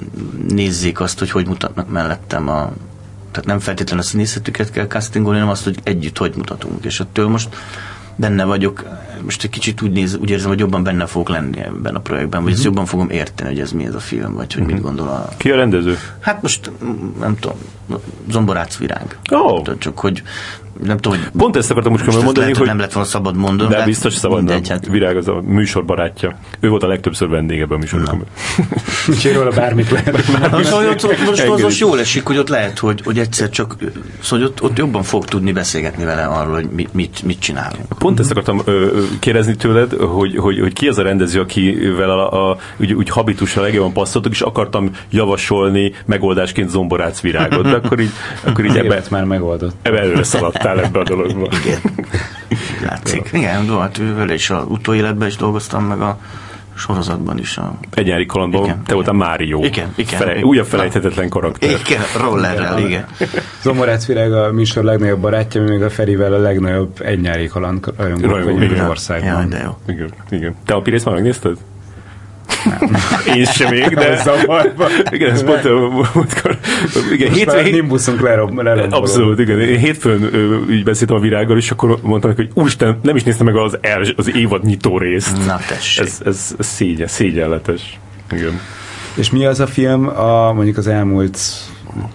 nézzék azt, hogy hogy mutatnak mellettem a tehát nem feltétlenül a színészetüket kell castingolni, hanem azt, hogy együtt hogy mutatunk. És attól most benne vagyok, most egy kicsit úgy, néz, úgy érzem, hogy jobban benne fogok lenni ebben a projektben, vagy uh-huh. jobban fogom érteni, hogy ez mi ez a film, vagy hogy uh-huh. mit gondol a... Ki a rendező? Hát most nem tudom, Zomborác Virág. Oh. Csak hogy nem tudom, hogy Pont ezt akartam most, most mondani, lehet, hogy nem lett volna szabad mondani. De biztos szabad, mindegy, hát. Virág az a műsor barátja. Ő volt a legtöbbször vendég ebben a műsorban. Úgyhogy róla bármit lehet. Most, az most jól esik, hogy ott lehet, hogy, hogy egyszer csak, szóval ott, ott jobban fog tudni beszélgetni vele arról, hogy mit, mit, mit csinálunk. Pont ezt akartam ö, kérdezni tőled, hogy, hogy, hogy ki az a rendező, akivel a, a, úgy, úgy habitusra legjobban passzoltok, és akartam javasolni megoldásként zomborác virágot, de akkor így, akkor így ebbe, már megoldott. Ebbe előre szaladtál ebbe a dologba. Igen. Látszik. Igen, hát vele is a utóéletben is dolgoztam, meg a sorozatban is. A... Egy nyári kalandban igen, te voltál Mário. Igen, igen. Fele, újabb felejthetetlen karakter. Igen, rollerrel, igen. Zomorác Virág a műsor legnagyobb barátja, mi még a Ferivel a legnagyobb egy nyári kaland rajongó vagyunk országban. Ja, de jó. Igen, igen. Te a Pirész már megnézted? Én sem még, de... Zavarba. Igen, ez pont múltkor... Igen, Most hétfőn, nimbuszunk lerob, lerob, Abszolút, igen. Én hétfőn így beszéltem a virággal, és akkor mondtam hogy úristen, nem is néztem meg az, el, az évad nyitó részt. Na tessék. Ez, ez, ez szégyen, szégyenletes. Igen. És mi az a film, a, mondjuk az elmúlt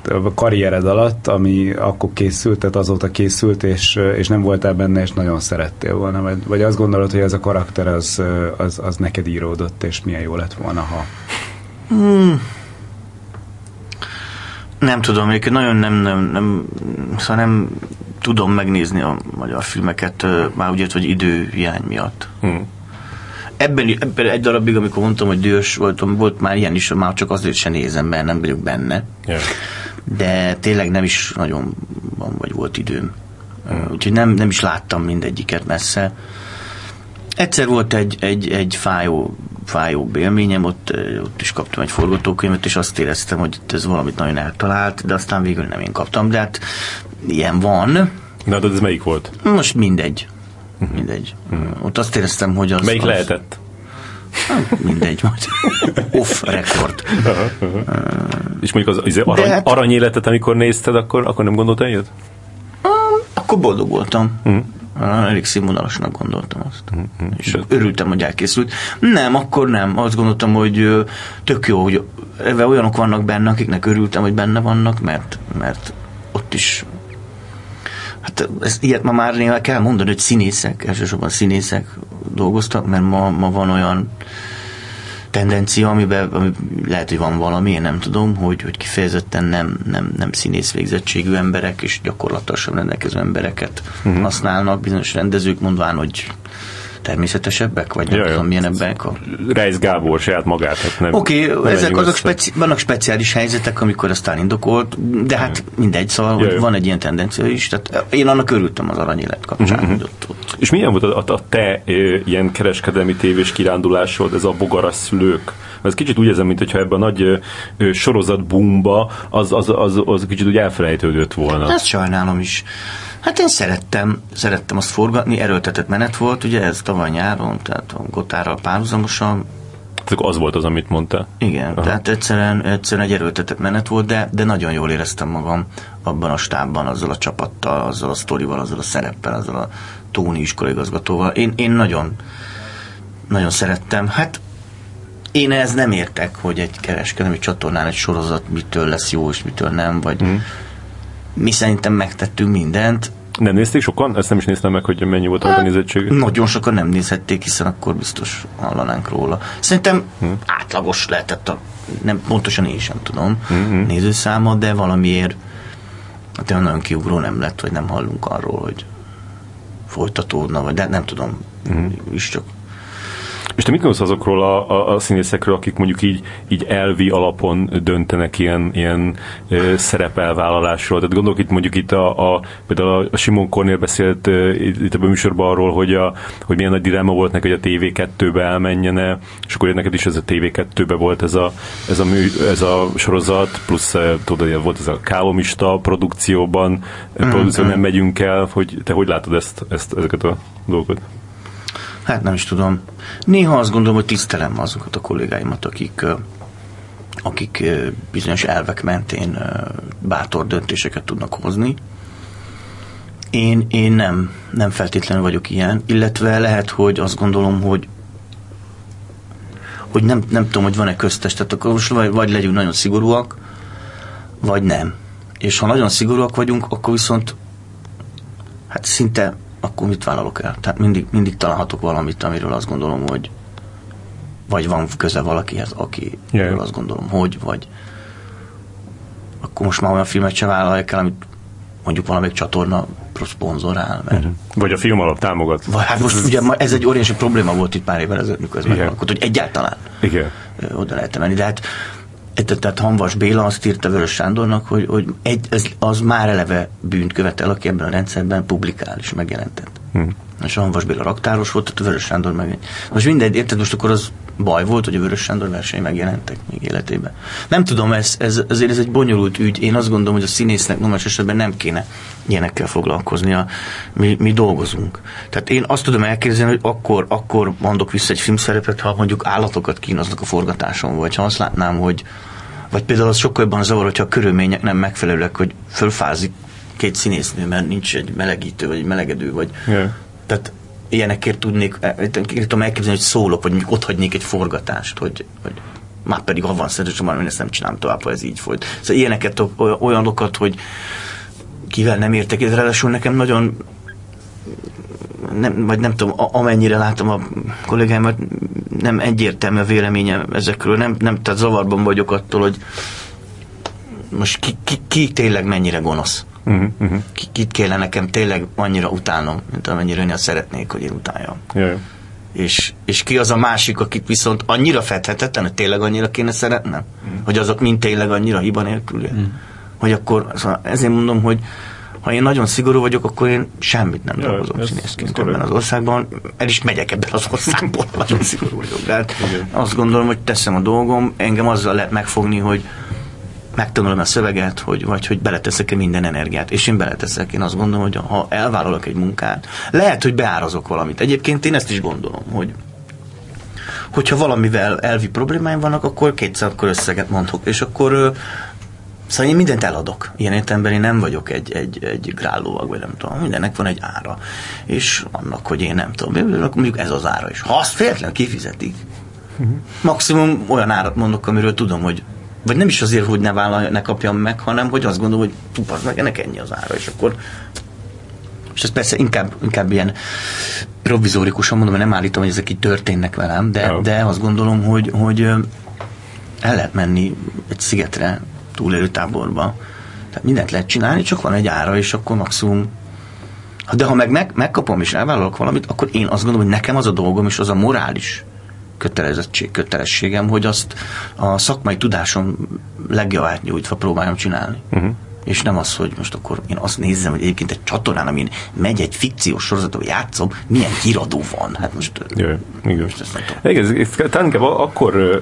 a karriered alatt, ami akkor készült, tehát azóta készült, és, és nem voltál benne, és nagyon szerettél volna, vagy, vagy azt gondolod, hogy ez a karakter az, az, az neked íródott, és milyen jó lett volna, ha... Hmm. Nem tudom, még nagyon nem, nem, nem, szóval nem tudom megnézni a magyar filmeket, már úgy hogy időhiány miatt. Hmm ebben, ebben egy darabig, amikor mondtam, hogy dühös voltam, volt már ilyen is, már csak azért sem nézem, mert nem vagyok benne. Yeah. De tényleg nem is nagyon van, vagy volt időm. Mm. Úgyhogy nem, nem is láttam mindegyiket messze. Egyszer volt egy, egy, egy fájó, fájó élményem, ott, ott is kaptam egy forgatókönyvet, és azt éreztem, hogy ez valamit nagyon eltalált, de aztán végül nem én kaptam, de hát ilyen van. Na, de ez melyik volt? Most mindegy. Uh-huh. Mindegy. Uh-huh. Ott azt éreztem, hogy az... Melyik az... lehetett? Hát, mindegy, majd off record. Uh-huh, uh-huh. Uh, És mondjuk az, az arany, hát, aranyéletet, amikor nézted, akkor, akkor nem gondoltál ilyet? Uh, akkor boldog voltam. Uh-huh. Uh, elég színvonalasnak gondoltam azt. Uh-huh. És örültem, hogy elkészült. Nem, akkor nem. Azt gondoltam, hogy tök jó, hogy olyanok vannak benne, akiknek örültem, hogy benne vannak, mert, mert ott is Hát ez, ilyet ma már néha kell mondani, hogy színészek, elsősorban színészek dolgoztak, mert ma, ma van olyan tendencia, amiben ami lehet, hogy van valami, én nem tudom, hogy, hogy kifejezetten nem, nem, nem színész végzettségű emberek és gyakorlatosan rendelkező embereket uh-huh. használnak bizonyos rendezők, mondván, hogy természetesebbek, vagy nem ja, tudom, milyenebbek. A... Reis Gábor saját magát. Hát nem, Oké, okay, ezek azok speci- vannak speciális helyzetek, amikor aztán indokolt, de hát mindegy, szóval ja, hogy van egy ilyen tendencia is. Tehát én annak örültem az aranyélet kapcsán. Uh-huh. Hogy ott, ott. És milyen volt a, a, te ilyen kereskedelmi tévés kirándulásod, ez a bogaras szülők? Ez kicsit úgy érzem, mintha ebben a nagy ö, sorozat bumba az, az, az, az kicsit úgy elfelejtődött volna. Ezt sajnálom is. Hát én szerettem, szerettem azt forgatni, erőltetett menet volt, ugye ez tavaly nyáron, tehát a Gotárral párhuzamosan. Tehát az volt az, amit mondta. Igen, Aha. tehát egyszerűen, egyszerűen egy erőltetett menet volt, de, de nagyon jól éreztem magam abban a stábban, azzal a csapattal, azzal a sztorival, azzal a szereppel, azzal a Tóni iskolaigazgatóval. Én, én nagyon, nagyon szerettem. Hát én ez nem értek, hogy egy kereskedelmi csatornán egy sorozat mitől lesz jó és mitől nem, vagy mm mi szerintem megtettünk mindent. Nem nézték sokan? Ezt nem is néztem meg, hogy mennyi volt a hát, nézettség. Nagyon sokan nem nézhették, hiszen akkor biztos hallanánk róla. Szerintem hmm. átlagos lehetett a, nem, pontosan én sem tudom, hmm. nézőszáma, de valamiért hát nagyon kiugró nem lett, hogy nem hallunk arról, hogy folytatódna, vagy de nem tudom, hmm. is csak és te mit gondolsz azokról a, a, a színészekről, akik mondjuk így, így elvi alapon döntenek ilyen, ilyen ö, szerepelvállalásról? Tehát gondolok itt mondjuk itt a, a például a Simon Kornél beszélt ö, itt a műsorban arról, hogy, a, hogy milyen nagy dilemma volt neki, hogy a TV2-be elmenjene, és akkor neked is ez a TV2-be volt ez a, ez a, mű, ez a sorozat, plusz tudod, volt ez a Kálomista produkcióban, mm-hmm. produkció nem megyünk el, hogy te hogy látod ezt, ezt ezeket a dolgokat? Hát nem is tudom. Néha azt gondolom, hogy tisztelem azokat a kollégáimat, akik akik bizonyos elvek mentén bátor döntéseket tudnak hozni. Én, én nem, nem feltétlenül vagyok ilyen, illetve lehet, hogy azt gondolom, hogy hogy nem, nem tudom, hogy van-e köztes, tehát akkor most vagy, vagy legyünk nagyon szigorúak, vagy nem. És ha nagyon szigorúak vagyunk, akkor viszont hát szinte akkor mit vállalok el? Tehát mindig, mindig találhatok valamit, amiről azt gondolom, hogy vagy van köze valakihez, aki yeah. azt gondolom, hogy, vagy akkor most már olyan filmet sem vállalják el, amit mondjuk valamelyik csatorna szponzorál. Mert... Uh-huh. Vagy a film alap támogat. Vagy, hát most ugye ez egy óriási probléma volt itt pár évvel ezelőtt, mikor ez megalakult, hogy egyáltalán Igen. oda lehet menni. De hát tehát Hanvas Béla azt írta Vörös Sándornak, hogy, hogy egy, ez, az már eleve bűnt követel, aki ebben a rendszerben publikál és megjelentett. Hmm. És a Hanvas Béla raktáros volt, tehát a Vörös Sándor meg... Most mindegy, érted, most akkor az baj volt, hogy a Vörös Sándor verseny megjelentek még életében. Nem tudom, ez, ez, ezért ez egy bonyolult ügy. Én azt gondolom, hogy a színésznek normális esetben nem kéne ilyenekkel foglalkoznia. Mi, mi dolgozunk. Tehát én azt tudom elképzelni, hogy akkor, akkor mondok vissza egy filmszerepet, ha mondjuk állatokat kínoznak a forgatáson, vagy ha azt látnám, hogy vagy például az sokkal jobban zavar, hogyha a körülmények nem megfelelőek, hogy fölfázik két színésznő, mert nincs egy melegítő, vagy egy melegedő, vagy... Yeah. Tehát ilyenekért tudnék, eh, tudom elképzelni, hogy szólok, vagy mondjuk ott hagynék egy forgatást, hogy, hogy már pedig ha van szerződés, már én ezt nem csinálom tovább, ha ez így folyt. Szóval ilyeneket, olyanokat, hogy kivel nem értek, ez ráadásul nekem nagyon nem, vagy nem tudom, amennyire látom a kollégáimat, nem egyértelmű a véleményem ezekről, nem, nem tehát zavarban vagyok attól, hogy most ki, ki, ki tényleg mennyire gonosz. Uh-huh, uh-huh. Ki, kit kéne nekem tényleg annyira utálnom, mint amennyire én szeretnék, hogy én utáljam. Yeah. És, és ki az a másik, akit viszont annyira fedhetetlen, hogy tényleg annyira kéne szeretnem? Uh-huh. Hogy azok mind tényleg annyira hiba nélkül. Uh-huh. Hogy akkor, szóval ezért mondom, hogy ha én nagyon szigorú vagyok, akkor én semmit nem dolgozom színészként ebben az országban. El is megyek ebben az országból, nagyon szigorú vagyok. De hát azt gondolom, hogy teszem a dolgom, engem azzal lehet megfogni, hogy megtanulom a szöveget, hogy, vagy hogy beleteszek-e minden energiát. És én beleteszek. Én azt gondolom, hogy ha elvállalok egy munkát, lehet, hogy beárazok valamit. Egyébként én ezt is gondolom, hogy hogyha valamivel elvi problémáim vannak, akkor kétszer akkor összeget mondok, és akkor Szóval én mindent eladok. Ilyen értelemben én nem vagyok egy, egy, egy grállóvag, vagy nem tudom. Mindennek van egy ára. És annak, hogy én nem tudom, akkor mondjuk ez az ára is. Ha azt féletlen kifizetik, uh-huh. maximum olyan árat mondok, amiről tudom, hogy vagy nem is azért, hogy ne vállalja, ne kapjam meg, hanem hogy azt gondolom, hogy tupasz meg, ennek ennyi az ára, és akkor és ez persze inkább, inkább ilyen provizórikusan mondom, hogy nem állítom, hogy ezek így történnek velem, de, oh. de azt gondolom, hogy, hogy el lehet menni egy szigetre, túlélő táborba. Tehát mindent lehet csinálni, csak van egy ára, és akkor maximum de ha meg, meg megkapom és elvállalok valamit, akkor én azt gondolom, hogy nekem az a dolgom, és az a morális kötelezettség, kötelességem, hogy azt a szakmai tudásom legjavát nyújtva próbáljam csinálni. Uh-huh és nem az, hogy most akkor én azt nézzem, hogy egyébként egy csatornán, amin megy egy fikciós sorozatot, játszom, milyen híradó van. Hát most... Jaj, igen. Most ezt nem tudom. Igen, ez, ez, talán akkor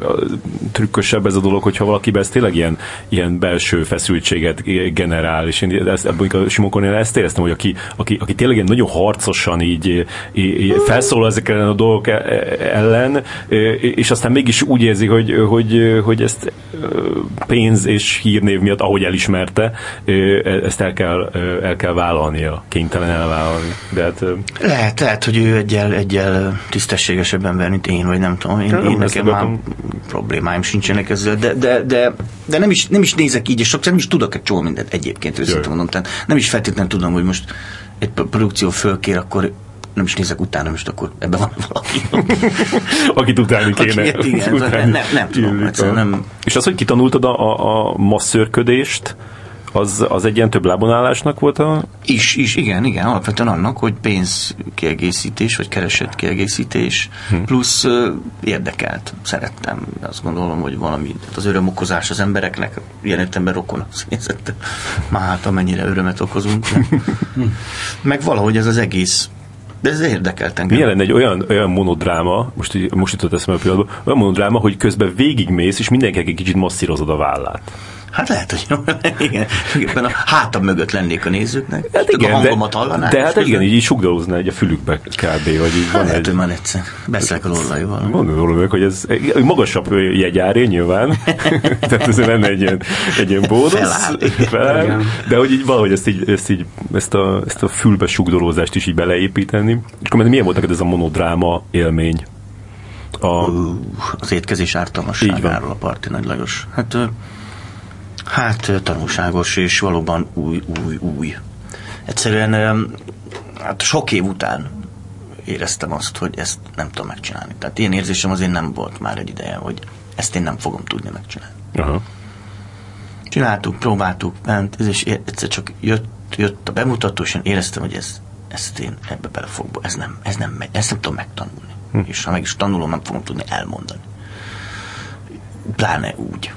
trükkösebb ez a dolog, hogyha valaki ez tényleg ilyen, ilyen belső feszültséget generál, és én ezt, ebből a Simokornél ezt éreztem, hogy aki, aki, aki tényleg ilyen nagyon harcosan így, így felszól ezek ellen a dolgok e, e, ellen, és aztán mégis úgy érzi, hogy, hogy, hogy ezt pénz és hírnév miatt, ahogy elismerte, ezt el kell, el kell vállalnia, kénytelen elvállalni. De hát, lehet, lehet, hogy ő egyel, egyel tisztességesebb ember, mint én, vagy nem tudom. Én, én nekem már problémáim sincsenek ezzel, de, de, de, de nem, is, nem is nézek így, és sokszor nem is tudok egy csomó mindent egyébként, őszintén mondom. Tehát nem is feltétlenül tudom, hogy most egy produkció fölkér, akkor nem is nézek utána, most akkor ebben van valaki. Akit utálni kéne. Akit, igen, utálni. Nem, nem tudom. Nem. És az, hogy kitanultad a, a, a masszörködést, az, az egy ilyen több lábonálásnak volt a... Is, is, igen, igen, alapvetően annak, hogy pénz kiegészítés, vagy keresett kiegészítés, hm. plusz uh, érdekelt, szerettem. Azt gondolom, hogy valami, az örömokozás az embereknek, ilyen értelemben rokon az Már hát amennyire örömet okozunk. Meg valahogy ez az egész de ez érdekelt engem. Milyen lenne egy olyan, olyan monodráma, most, most jutott eszembe a pillanatban, olyan monodráma, hogy közben végigmész, és mindenki egy kicsit masszírozod a vállát. Hát lehet, hogy igen. Éppen a hátam mögött lennék a nézőknek. Hát igen, a hangomat hallanák. De hát igen, így, így sugdalózna egy a fülükbe kb. Vagy így van lehet, egy... már egyszer. Beszélek a lollaival. Meg, hogy ez magasabb jegyáré nyilván. Tehát ez lenne egy ilyen, egy ilyen bónusz. Feláll. De hogy így valahogy ezt, így, ezt, így, ezt, a, ezt a fülbe sugdolózást is így beleépíteni. És akkor milyen volt neked ez a monodráma élmény? A... Az étkezés ártalmasságáról a Parti Nagy Lajos. Hát Hát tanulságos, és valóban új, új, új. Egyszerűen hát sok év után éreztem azt, hogy ezt nem tudom megcsinálni. Tehát ilyen érzésem azért nem volt már egy ideje, hogy ezt én nem fogom tudni megcsinálni. Aha. Csináltuk, próbáltuk, ment, és egyszer csak jött, jött a bemutató, és én éreztem, hogy ez, ezt én ebbe bele fogok, ez nem, ez nem megy, ezt nem tudom megtanulni. Hm. És ha meg is tanulom, nem fogom tudni elmondani. Pláne úgy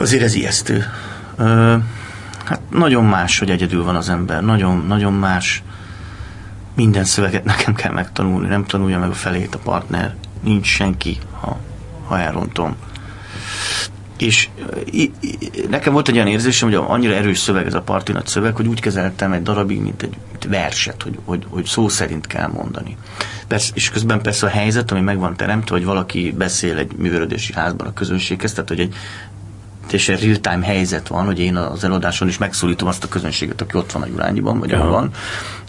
azért ez ijesztő. Ö, hát nagyon más, hogy egyedül van az ember. Nagyon, nagyon más. Minden szöveget nekem kell megtanulni. Nem tanulja meg a felét a partner. Nincs senki, ha, ha elrontom. És i, i, nekem volt egy olyan érzésem, hogy annyira erős szöveg ez a partinat szöveg, hogy úgy kezeltem egy darabig, mint egy verset, hogy, hogy, hogy szó szerint kell mondani. Persze, és közben persze a helyzet, ami meg van teremtve, hogy valaki beszél egy művelődési házban a közönséghez, tehát hogy egy teljesen real-time helyzet van, hogy én az eladáson is megszólítom azt a közönséget, aki ott van a Jurányiban, vagy ahol van.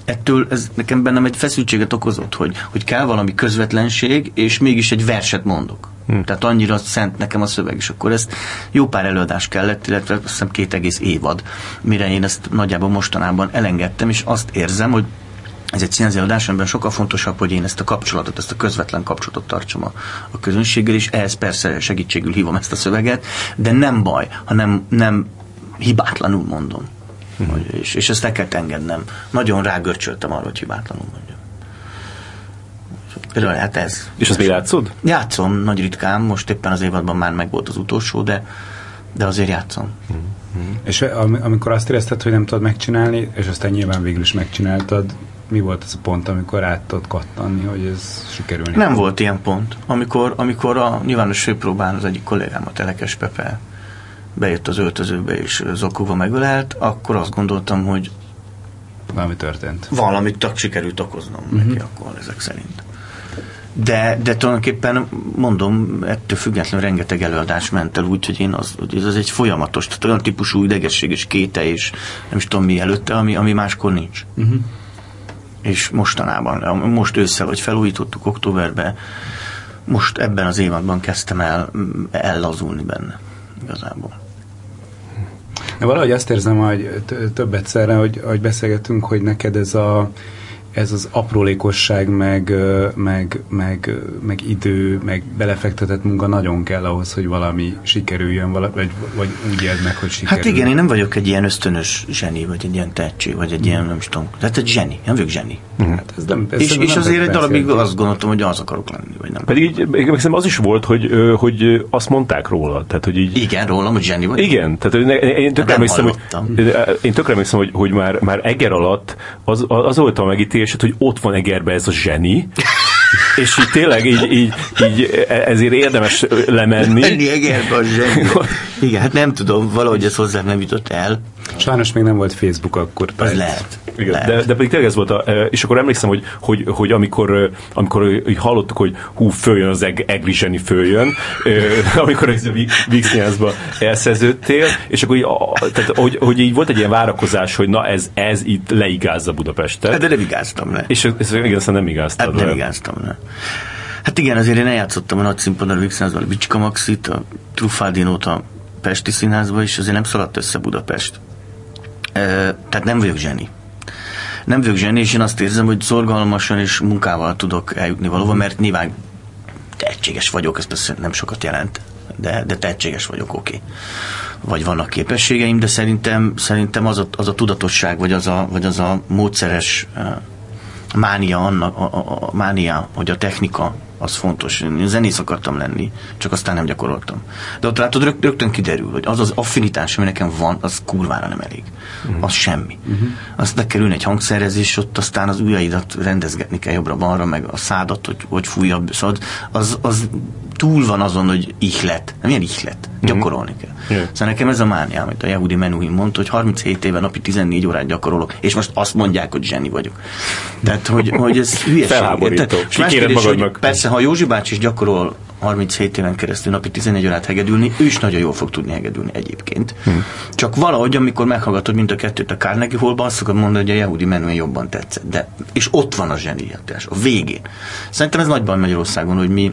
Ettől ez nekem bennem egy feszültséget okozott, hogy, hogy kell valami közvetlenség, és mégis egy verset mondok. Hmm. Tehát annyira szent nekem a szöveg, és akkor ezt jó pár előadás kellett, illetve azt hiszem két egész évad, mire én ezt nagyjából mostanában elengedtem, és azt érzem, hogy ez egy színházi adás, amiben sokkal fontosabb, hogy én ezt a kapcsolatot, ezt a közvetlen kapcsolatot tartsam a, a közönséggel, és ehhez persze segítségül hívom ezt a szöveget, de nem baj, hanem nem hibátlanul mondom. Uh-huh. Hogy, és, és ezt el kell engednem. Nagyon rágörcsöltem arra, hogy hibátlanul mondjam. Például hát ez. És azt még játszod? Játszom, nagy ritkán, most éppen az évadban már meg volt az utolsó, de, de azért játszom. Uh-huh. És amikor azt érezted, hogy nem tudod megcsinálni, és aztán nyilván végül is megcsináltad, mi volt az a pont, amikor át tudod kattanni, hogy ez sikerülni? Nem volt ilyen pont. Amikor, amikor a nyilvános főpróbán az egyik kollégám, a Telekes Pepe bejött az öltözőbe és zokogva megölelt, akkor azt gondoltam, hogy valami történt. Valamit csak sikerült okoznom uh-huh. neki akkor ezek szerint. De, de tulajdonképpen mondom, ettől függetlenül rengeteg előadás ment el, úgyhogy én az, hogy ez az egy folyamatos, tehát olyan típusú idegesség és kéte és nem is tudom mi előtte, ami, ami máskor nincs. Uh-huh és mostanában, most ősszel, hogy felújítottuk októberben, most ebben az évadban kezdtem el ellazulni benne igazából. De valahogy azt érzem, hogy több egyszerre, hogy, hogy beszélgetünk, hogy neked ez a ez az aprólékosság, meg, meg, meg, meg idő, meg belefektetett munka nagyon kell ahhoz, hogy valami sikerüljön, vagy, vagy úgy éld meg, hogy sikerül. Hát igen, én nem vagyok egy ilyen ösztönös zseni, vagy egy ilyen tehetség, vagy egy ilyen, nem is tudom, tehát egy zseni, nem vagyok zseni. Mm. Hát ez nem, ez és, és azért egy darabig azt gondoltam, hogy az akarok lenni, vagy nem. Pedig így, az is volt, hogy, hogy azt mondták róla. Tehát, hogy így... Igen, rólam, hogy zseni vagy. Igen, tehát én tökre emlékszem, hogy, én tökre emlékszem, hogy, hogy már, már Eger alatt az, az volt a megítélés, megítélésed, hogy ott van Egerbe ez a zseni, és így tényleg így, így, így ezért érdemes lemenni. Menni Egerbe a zseni. Igen, hát nem tudom, valahogy ez hozzám nem jutott el. Sajnos még nem volt Facebook akkor. Az lehet. Igen, lehet. De, de pedig tényleg ez volt a, és akkor emlékszem, hogy, hogy, hogy amikor, amikor hogy hallottuk, hogy hú, följön az eg, egri zseni följön, amikor ez a Vixnyászba elszerződtél, és akkor így, tehát, hogy, hogy így volt egy ilyen várakozás, hogy na ez, ez itt leigázza Budapestet. Hát de nem igáztam le. És ez, igen, aztán nem igáztam hát nem igáztam le. Hát igen, azért én eljátszottam a nagy színpadon a Vixnyászban a Bicska Maxit, a Truffaldinót a Pesti Színházba, és azért nem szaladt össze Budapest tehát nem vagyok zseni. Nem vagyok zseni, és én azt érzem, hogy szorgalmasan és munkával tudok eljutni valahova, mert nyilván tehetséges vagyok, ez persze nem sokat jelent, de, de tehetséges vagyok, oké. Okay. Vagy vannak képességeim, de szerintem, szerintem az, a, az a tudatosság, vagy az a, vagy az a módszeres mánia, annak, a, a, a mánia, hogy a technika az fontos. Én zenész akartam lenni, csak aztán nem gyakoroltam. De ott látod, rögt, rögtön kiderül, hogy az az affinitás, ami nekem van, az kurvára nem elég. Uh-huh. Az semmi. Uh-huh. Azt le kell ülni egy hangszerezés, ott aztán az ujjaidat rendezgetni kell jobbra-balra, meg a szádat, hogy, hogy fújabb. Szóval az, az túl van azon, hogy ihlet. Nem ilyen ihlet. Mhm. Gyakorolni kell. Yeah. Szóval nekem ez a mánia, amit a Yehudi Menuhin mondta, hogy 37 éve napi 14 órát gyakorolok, és most azt mondják, hogy zseni vagyok. Tehát, hogy, hogy ez hülyeség. Felháborító. Hogy persze, ha Józsi bácsi is gyakorol 37 éven keresztül napi 14 órát hegedülni, ő is nagyon jól fog tudni hegedülni egyébként. Hmm. Csak valahogy, amikor meghallgatod mind a kettőt a Carnegie Hallban, azt szokod mondani, hogy a Yehudi menüen jobban tetszett. De, és ott van a zseniatás, a végén. Szerintem ez nagyban Magyarországon, hogy mi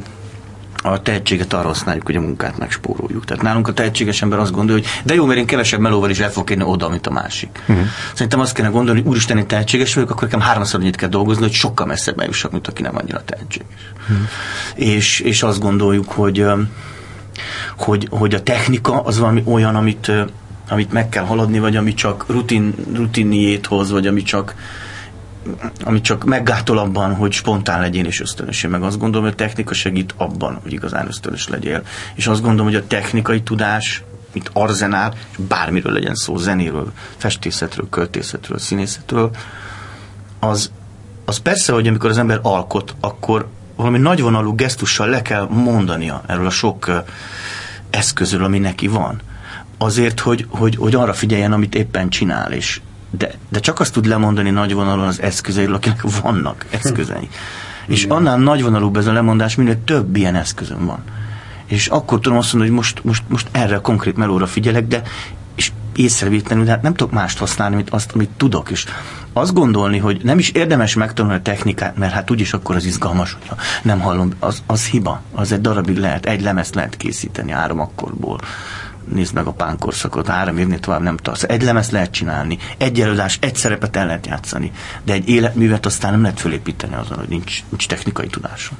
a tehetséget arra használjuk, hogy a munkát megspóroljuk. Tehát nálunk a tehetséges ember azt gondolja, hogy de jó, mert én kevesebb melóval is el fogok érni oda, mint a másik. Uh-huh. Szerintem azt kéne gondolni, hogy úristen, én tehetséges vagyok, akkor nekem háromszor annyit kell dolgozni, hogy sokkal messzebb eljussak, mint aki nem annyira tehetséges. Uh-huh. És, és azt gondoljuk, hogy, hogy, hogy a technika az valami olyan, amit, amit meg kell haladni, vagy ami csak rutin, rutinjét hoz, vagy ami csak ami csak meggátol abban, hogy spontán legyél és ösztönös. meg azt gondolom, hogy a technika segít abban, hogy igazán ösztönös legyél. És azt gondolom, hogy a technikai tudás, mint arzenál, és bármiről legyen szó, zenéről, festészetről, költészetről, színészetről, az, az persze, hogy amikor az ember alkot, akkor valami nagyvonalú gesztussal le kell mondania erről a sok eszközről, ami neki van. Azért, hogy, hogy, hogy arra figyeljen, amit éppen csinál, és, de, de csak azt tud lemondani nagyvonalon az eszközeiről, akinek vannak eszközei. És annál nagyvonalúbb ez a lemondás, minél több ilyen eszközön van. És akkor tudom azt mondani, hogy most, most, most erre a konkrét melóra figyelek, de és észrevétlenül, de hát nem tudok mást használni, mint azt, amit tudok. És azt gondolni, hogy nem is érdemes megtanulni a technikát, mert hát úgyis akkor az izgalmas, hogyha nem hallom, az, az hiba. Az egy darabig lehet, egy lemezt lehet készíteni akkorból nézd meg a pánkorszakot, három évnél tovább nem tartsz. Egy lemez lehet csinálni, egy előadás, egy szerepet el lehet játszani, de egy életművet aztán nem lehet fölépíteni azon, hogy nincs, nincs technikai tudása.